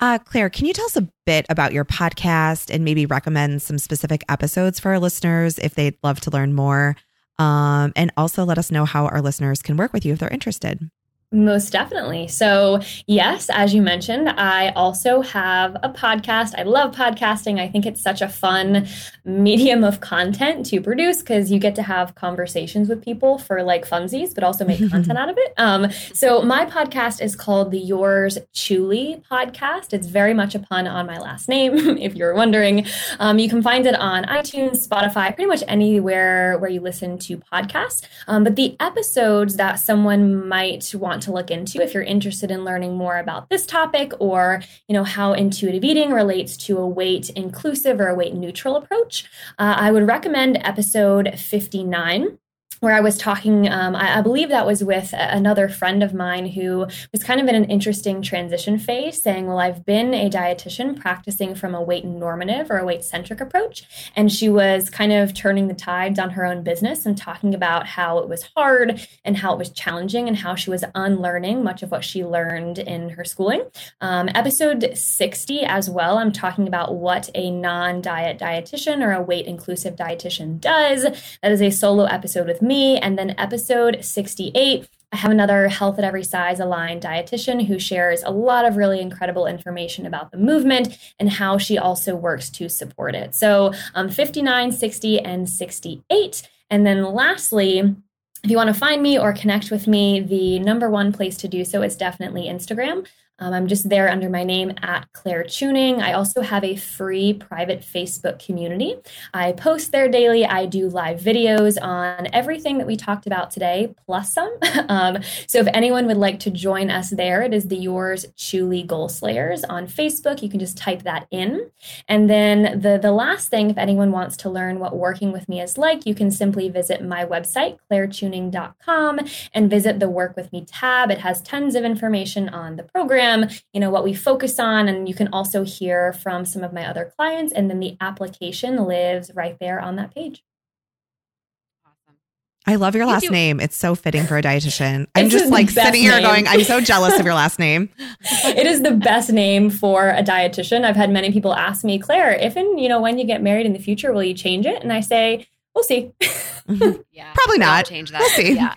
Uh, Claire, can you tell us a bit about your podcast and maybe recommend some specific episodes for our listeners if they'd love to learn more? Um, and also let us know how our listeners can work with you if they're interested. Most definitely. So, yes, as you mentioned, I also have a podcast. I love podcasting. I think it's such a fun medium of content to produce because you get to have conversations with people for like funsies, but also make content <laughs> out of it. Um, so, my podcast is called the Yours Truly podcast. It's very much a pun on my last name, <laughs> if you're wondering. Um, you can find it on iTunes, Spotify, pretty much anywhere where you listen to podcasts. Um, but the episodes that someone might want to look into, if you're interested in learning more about this topic, or you know how intuitive eating relates to a weight inclusive or a weight neutral approach, uh, I would recommend episode 59 where I was talking, um, I, I believe that was with another friend of mine who was kind of in an interesting transition phase, saying, Well, I've been a dietitian practicing from a weight normative or a weight centric approach. And she was kind of turning the tides on her own business and talking about how it was hard and how it was challenging and how she was unlearning much of what she learned in her schooling. Um, episode 60 as well, I'm talking about what a non diet dietitian or a weight inclusive dietitian does. That is a solo episode with me. And then episode 68 I have another Health at Every Size aligned dietitian who shares a lot of really incredible information about the movement and how she also works to support it. So um, 59, 60, and 68. And then lastly, if you want to find me or connect with me, the number one place to do so is definitely Instagram. Um, I'm just there under my name at Claire Chewning. I also have a free private Facebook community. I post there daily. I do live videos on everything that we talked about today, plus some. <laughs> um, so if anyone would like to join us there, it is the Yours Truly Goal Slayers on Facebook. You can just type that in. And then the, the last thing, if anyone wants to learn what working with me is like, you can simply visit my website, clairechewning.com, and visit the Work With Me tab. It has tons of information on the program you know, what we focus on. And you can also hear from some of my other clients. And then the application lives right there on that page. I love your last name. It's so fitting for a dietitian. <laughs> I'm just like sitting here name. going, I'm so jealous of your <laughs> last name. it is the best name for a dietitian. I've had many people ask me, Claire, if and you know when you get married in the future, will you change it? And I say, we'll see. Mm-hmm. <laughs> yeah, probably not. Change that. We'll see. Yeah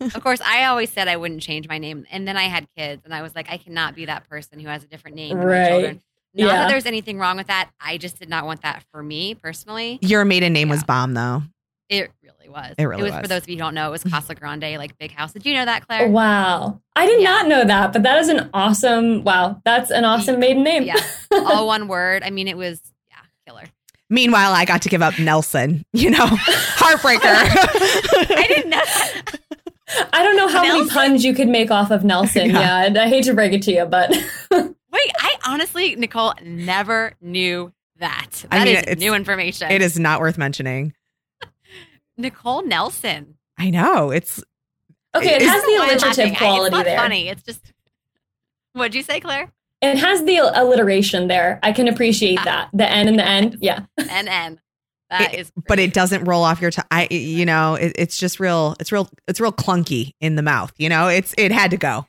of course, I always said I wouldn't change my name, and then I had kids, and I was like, I cannot be that person who has a different name. Right. Not yeah. that there's anything wrong with that. I just did not want that for me personally. Your maiden name yeah. was Bomb, though. It really was. It really it was, was. For those of you who don't know, it was Casa Grande, like big house. Did you know that, Claire? Wow. I did yeah. not know that, but that is an awesome, wow. That's an awesome maiden name. yeah. All one word. I mean, it was, yeah, killer. Meanwhile, I got to give up Nelson, you know, <laughs> heartbreaker. <laughs> I didn't know. I don't know how Nelson? many puns you could make off of Nelson. Yeah. yeah I hate to break it to you, but <laughs> wait, I honestly, Nicole, never knew that. That I mean, is new information. It is not worth mentioning. Nicole Nelson. I know it's okay. It, it has the alliterative quality it's there. Funny. It's just. What'd you say, Claire? It has the alliteration there. I can appreciate ah. that. The N and the N. Yeah. N N. That it, is but it doesn't roll off your tongue. I, you know, it, it's just real. It's real. It's real clunky in the mouth. You know, it's it had to go.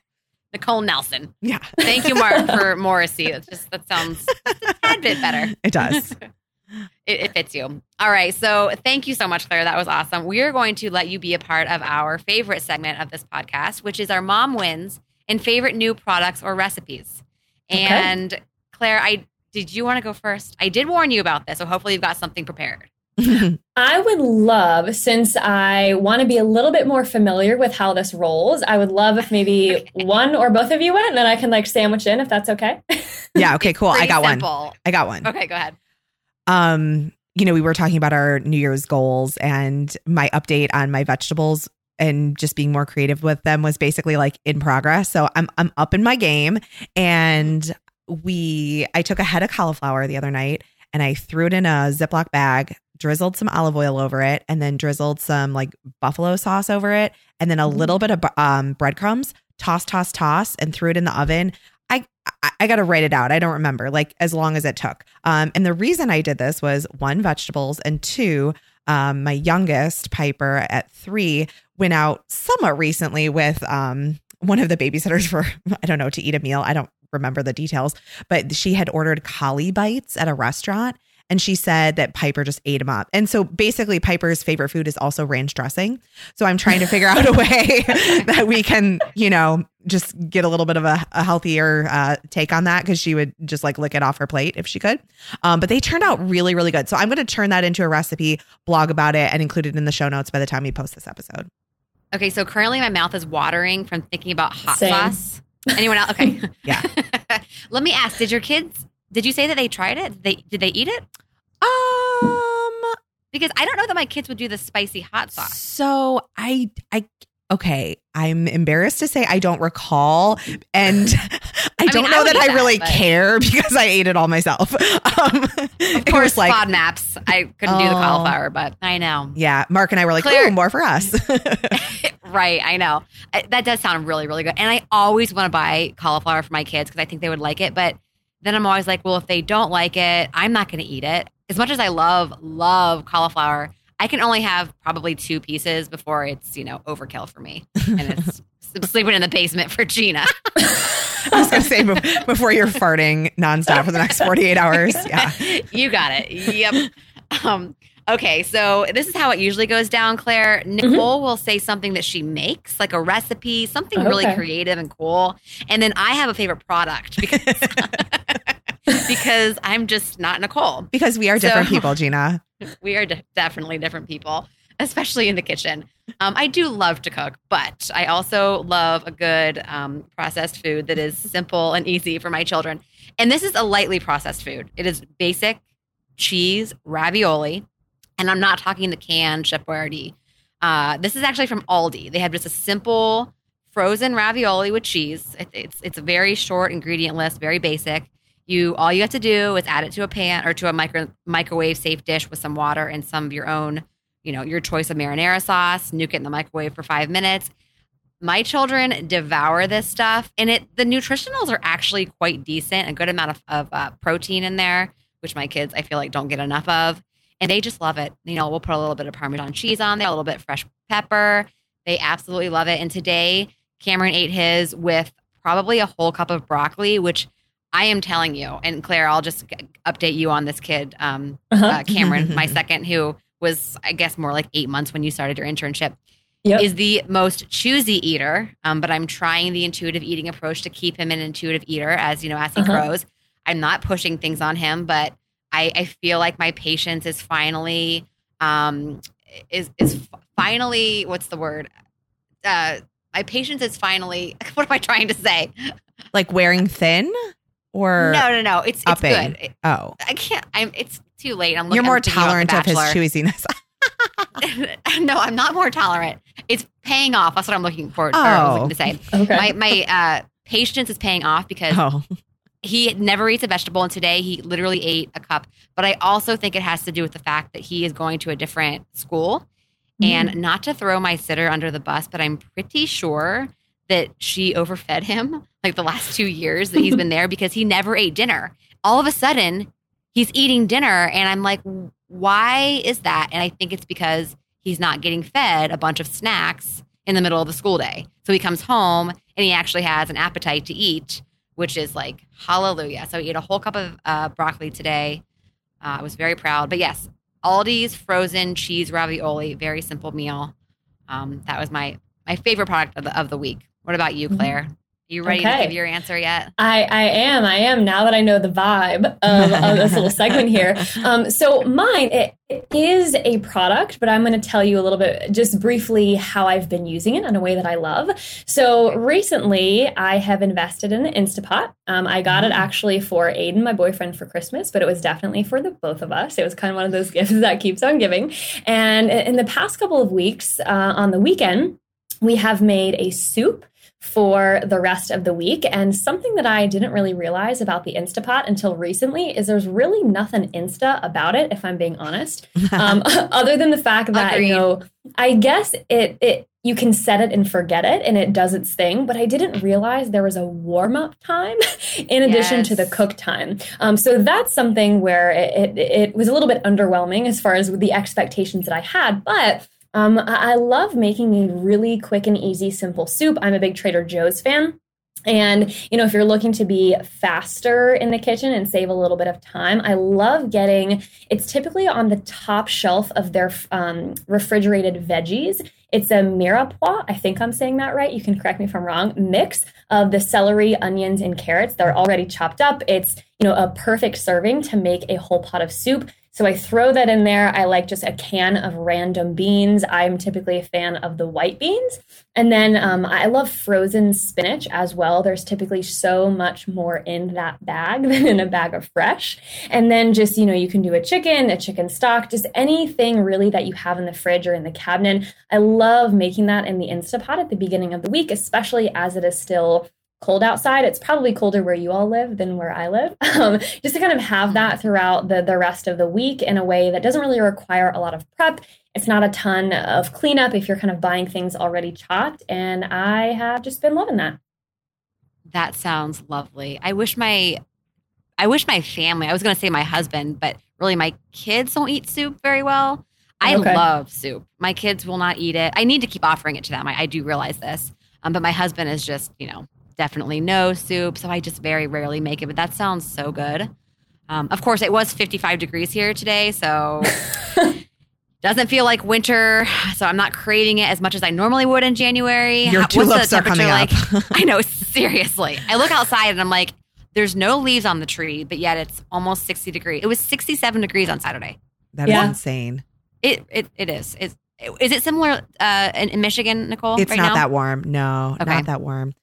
Nicole Nelson. Yeah. Thank you, Mark, <laughs> for Morrissey. It's just that sounds a tad bit better. It does. <laughs> it, it, fits you. All right. So thank you so much, Claire. That was awesome. We are going to let you be a part of our favorite segment of this podcast, which is our mom wins and favorite new products or recipes. Okay. And Claire, I did you want to go first? I did warn you about this, so hopefully you've got something prepared. <laughs> I would love, since I want to be a little bit more familiar with how this rolls, I would love if maybe <laughs> okay. one or both of you went, and then I can like sandwich in if that's okay. <laughs> yeah. Okay. Cool. I got simple. one. I got one. Okay. Go ahead. Um, you know, we were talking about our New Year's goals, and my update on my vegetables and just being more creative with them was basically like in progress. So I'm I'm up in my game, and we I took a head of cauliflower the other night and I threw it in a Ziploc bag, drizzled some olive oil over it, and then drizzled some like buffalo sauce over it, and then a mm-hmm. little bit of um, breadcrumbs. Toss, toss, toss, and threw it in the oven. I I, I got to write it out. I don't remember like as long as it took. Um, and the reason I did this was one vegetables and two. Um, my youngest Piper at three went out somewhat recently with um one of the babysitters for <laughs> I don't know to eat a meal. I don't remember the details, but she had ordered cauli bites at a restaurant and she said that Piper just ate them up. And so basically, Piper's favorite food is also ranch dressing. So I'm trying to figure out a way <laughs> that we can, you know, just get a little bit of a, a healthier uh, take on that because she would just like lick it off her plate if she could. Um, but they turned out really, really good. So I'm going to turn that into a recipe, blog about it, and include it in the show notes by the time we post this episode. Okay, so currently my mouth is watering from thinking about hot Same. sauce. Anyone else? Okay. <laughs> yeah. <laughs> Let me ask: Did your kids? Did you say that they tried it? Did they did they eat it? Um, because I don't know that my kids would do the spicy hot sauce. So I I okay. I'm embarrassed to say I don't recall, and <laughs> <laughs> I, don't mean, know I that I really but... care because I ate it all myself. <laughs> Um, of course, like FODMAPs. I couldn't oh, do the cauliflower, but I know. Yeah, Mark and I were like, "Oh, more for us." right, I know. I, that does sound really, really good, and I always want to buy cauliflower for my kids because I think they would like it. But then I'm always like, well, if they don't like it, I'm not going to eat it. As much as I love, love cauliflower, I can only have probably two pieces before it's, you know, overkill for me. <laughs> And it's sleeping in the basement for Gina. <laughs> I was going to say before you're farting nonstop for the next 48 hours. Yeah. <laughs> You got it. Yep. Um, Okay, so this is how it usually goes down, Claire. Nicole will say something that she makes, like a recipe, something really creative and cool. And then I have a favorite product <laughs> because, <laughs> because I'm just not Nicole. Because we are different So- people, <laughs> Gina. We are de- definitely different people, especially in the kitchen. Um, I do love to cook, but I also love a good um, processed food that is simple and easy for my children. And this is a lightly processed food. It is basic cheese ravioli, and I'm not talking the canned Chef Boyardee. Uh, this is actually from Aldi. They have just a simple frozen ravioli with cheese. It, it's it's a very short ingredient list, very basic. You all you have to do is add it to a pan or to a micro microwave safe dish with some water and some of your own, you know, your choice of marinara sauce. Nuke it in the microwave for five minutes. My children devour this stuff, and it the nutritionals are actually quite decent. A good amount of, of uh, protein in there, which my kids I feel like don't get enough of, and they just love it. You know, we'll put a little bit of Parmesan cheese on there, a little bit of fresh pepper. They absolutely love it. And today Cameron ate his with probably a whole cup of broccoli, which I am telling you, and Claire, I'll just update you on this kid, um, Uh-huh. uh, Cameron, my <laughs> second, who was, I guess, more like eight months when you started your internship, Yep. is the most choosy eater. Um, but I'm trying the intuitive eating approach to keep him an intuitive eater as you know, as he Uh-huh. grows. I'm not pushing things on him, but I, I feel like my patience is finally, um, is is f- finally what's the word? Uh, my patience is finally. <laughs> What am I trying to say? Like wearing thin or no, no, no. It's it's upping? good. Oh, I can't. I'm. It's too late. I'm. Looking, you're more I'm thinking about The tolerant of his Bachelor. choosiness. <laughs> <laughs> no, I'm not more tolerant. It's paying off. That's what I'm looking for. Or Oh. I was looking to say. okay. My my uh, patience is paying off because oh, he never eats a vegetable, and today he literally ate a cup. But I also think it has to do with the fact that he is going to a different school, Mm. and not to throw my sitter under the bus, but I'm pretty sure that she overfed him like the last two years that he's <laughs> been there because he never ate dinner. All of a sudden, he's eating dinner, and I'm like, why is that? And I think it's because he's not getting fed a bunch of snacks in the middle of the school day. So he comes home and he actually has an appetite to eat, which is like hallelujah. So he ate a whole cup of uh, broccoli today. Uh, I was very proud. But yes, Aldi's frozen cheese ravioli, very simple meal. Um, that was my my favorite product of the, of the week. What about you, Mhm. Claire? You ready to give your answer yet? I, I am. I am now that I know the vibe of, of this little segment here. <laughs> Um, so mine it, it is a product, but I'm going to tell you a little bit, just briefly, how I've been using it in a way that I love. So recently, I have invested in the Instapot. Um, I got it Mm. actually for Aiden, my boyfriend, for Christmas, but it was definitely for the both of us. It was kind of one of those <laughs> gifts that keeps on giving. And in the past couple of weeks, uh, on the weekend, we have made a soup for the rest of the week. And something that I didn't really realize about the Instapot until recently is there's really nothing Insta about it, if I'm being honest. <laughs> Um, <laughs> other than the fact that, Agreed. you know, I guess it, it, you can set it and forget it and it does its thing, but I didn't realize there was a warm up time <laughs> in addition to the cook time. Um, so that's something where it, it, it was a little bit underwhelming as far as the expectations that I had, but um, I love making a really quick and easy, simple soup. I'm a big Trader Joe's fan. And, you know, if you're looking to be faster in the kitchen and save a little bit of time, I love getting it's typically on the top shelf of their um, refrigerated veggies. It's a mirepoix, I think I'm saying that right. You can correct me if I'm wrong. Mix of the celery, onions, and carrots. They're already chopped up. It's, you know, a perfect serving to make a whole pot of soup. So I throw that in there. I like just a can of random beans. I'm typically a fan of the white beans. And then um, I love frozen spinach as well. There's typically so much more in that bag <laughs> than in a bag of fresh. And then just, you know, you can do a chicken, a chicken stock, just anything really that you have in the fridge or in the cabinet. I love making that in the Instapot at the beginning of the week, especially as it is still cold outside. It's probably colder where you all live than where I live. <laughs> Um, just to kind of have that throughout the, the rest of the week in a way that doesn't really require a lot of prep. It's not a ton of cleanup if you're kind of buying things already chopped. And I have just been loving that. That sounds lovely. I wish my I wish my family, I was going to say my husband, but really my kids don't eat soup very well. I Okay. love soup. My kids will not eat it. I need to keep offering it to them. I, I do realize this. Um, but my husband is just, you know, definitely no soup. So I just very rarely make it. But that sounds so good. Um, of course, it was 55 degrees here today. So <laughs> Doesn't feel like winter, so I'm not craving it as much as I normally would in January. Your How- what's the tulips are temperature coming up. <laughs> I know, seriously. I look outside and I'm like, there's no leaves on the tree, but yet it's almost 60 degrees. It was 67 degrees on Saturday. That is Yeah. insane. It it, it is. It's, is it similar uh, in, in Michigan, Nicole? It's right not now? that warm. No, Okay. not that warm.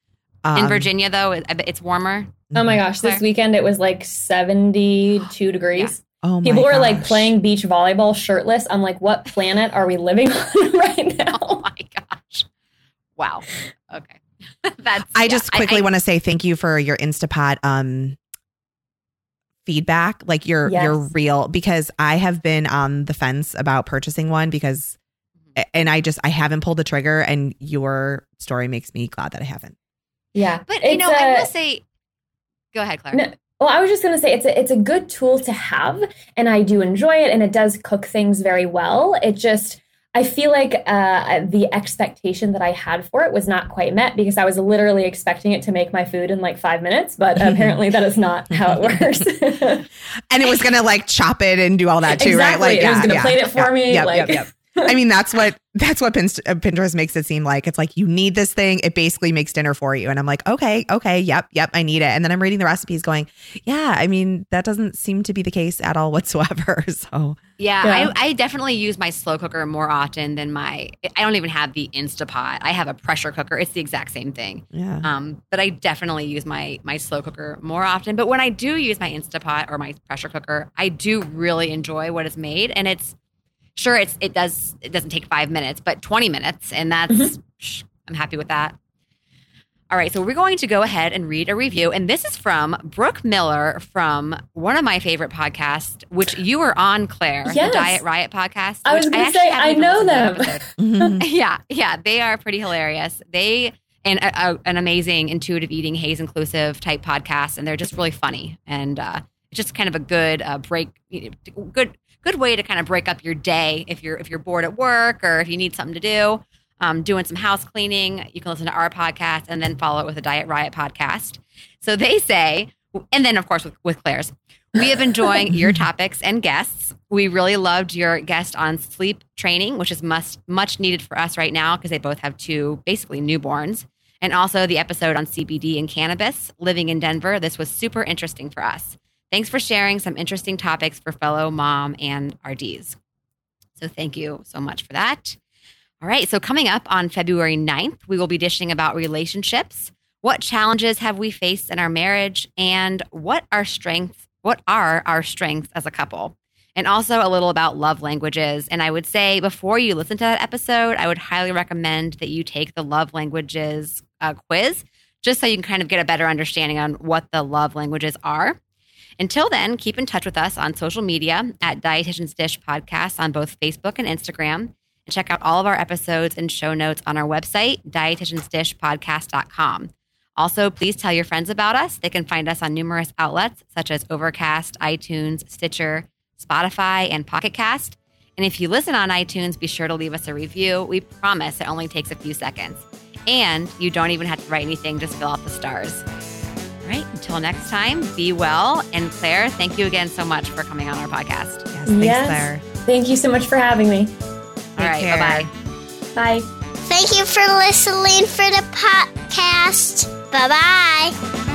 In Um, Virginia, though, it, I bet it's warmer. Oh my gosh, this weekend it was like 72 <gasps> degrees. Oh my People were like playing beach volleyball shirtless. I'm like, what planet are we living <laughs> on right <laughs> now? Oh my gosh. Wow. Okay. <laughs> That's. I yeah, just quickly want to say thank you for your Instapot um feedback. Like you're Yes. you're real because I have been on the fence about purchasing one because and I just I haven't pulled the trigger and your story makes me glad that I haven't. Yeah. But you It's know, I a- will say. Go ahead, Claire. No, well, I was just going to say it's a, it's a good tool to have, and I do enjoy it, and it does cook things very well. It just, I feel like uh, the expectation that I had for it was not quite met because I was literally expecting it to make my food in like five minutes, but <laughs> apparently that is not how it <laughs> works. And it was gonna like chop it and do all that too, right? Like It was gonna plate it for me, Yep, like- yep, yep. I mean, that's what that's what uh, Pinterest makes it seem like. It's like you need this thing. It basically makes dinner for you, and I'm like, okay, okay, yep, yep, I need it. And then I'm reading the recipes, going, yeah, I mean, that doesn't seem to be the case at all whatsoever. <laughs> So Yeah, Yeah. I, I definitely use my slow cooker more often than my. I don't even have the Instapot. I have a pressure cooker. It's the exact same thing. yeah, Um, but I definitely use my my slow cooker more often. But when I do use my Instapot or my pressure cooker, I do really enjoy what is made, and it's sure it's it does it doesn't take five minutes, but twenty minutes, and that's psh, I'm happy with that. All right, so we're going to go ahead and read a review, and this is from Brooke Miller from one of my favorite podcasts, which you were on, Claire, Yes. the Diet Riot podcast. I was gonna actually say, I know to them. <laughs> Mhm. <laughs> yeah, yeah, they are pretty hilarious. They and a, a, an amazing intuitive eating, HAES inclusive type podcast, and they're just really funny and uh, just kind of a good uh, break, good good way to kind of break up your day if you're if you're bored at work or if you need something to do. Um, doing some house cleaning, you can listen to our podcast and then follow it with a Diet Riot podcast. So they say, and then of course with, with Claire's, we have been enjoying <laughs> your topics and guests. We really loved your guest on sleep training, which is must, much needed for us right now because they both have two basically newborns. And also the episode on CBD and cannabis, living in Denver. This was super interesting for us. Thanks for sharing some interesting topics for fellow mom and RDs. So thank you so much for that. All right. So coming up on February 9th, we will be dishing about relationships. What challenges have we faced in our marriage and what our strengths, what are our strengths as a couple? And also a little about love languages. And I would say before you listen to that episode, I would highly recommend that you take the love languages uh, quiz just so you can kind of get a better understanding on what the love languages are. Until then, keep in touch with us on social media at Dietitian's Dish Podcast on both Facebook and Instagram. And check out all of our episodes and show notes on our website, dietitiansdishpodcast.com. Also, please tell your friends about us. They can find us on numerous outlets such as Overcast, iTunes, Stitcher, Spotify, and Pocket Cast. And if you listen on iTunes, be sure to leave us a review. We promise it only takes a few seconds. And you don't even have to write anything, just fill out the stars. All right, until next time, be well. And Claire, thank you again so much for coming on our podcast. yes, thanks, Yes. Claire. Thank you so much for having me. All right, care. bye bye. Bye. Thank you for listening for the podcast. Bye bye.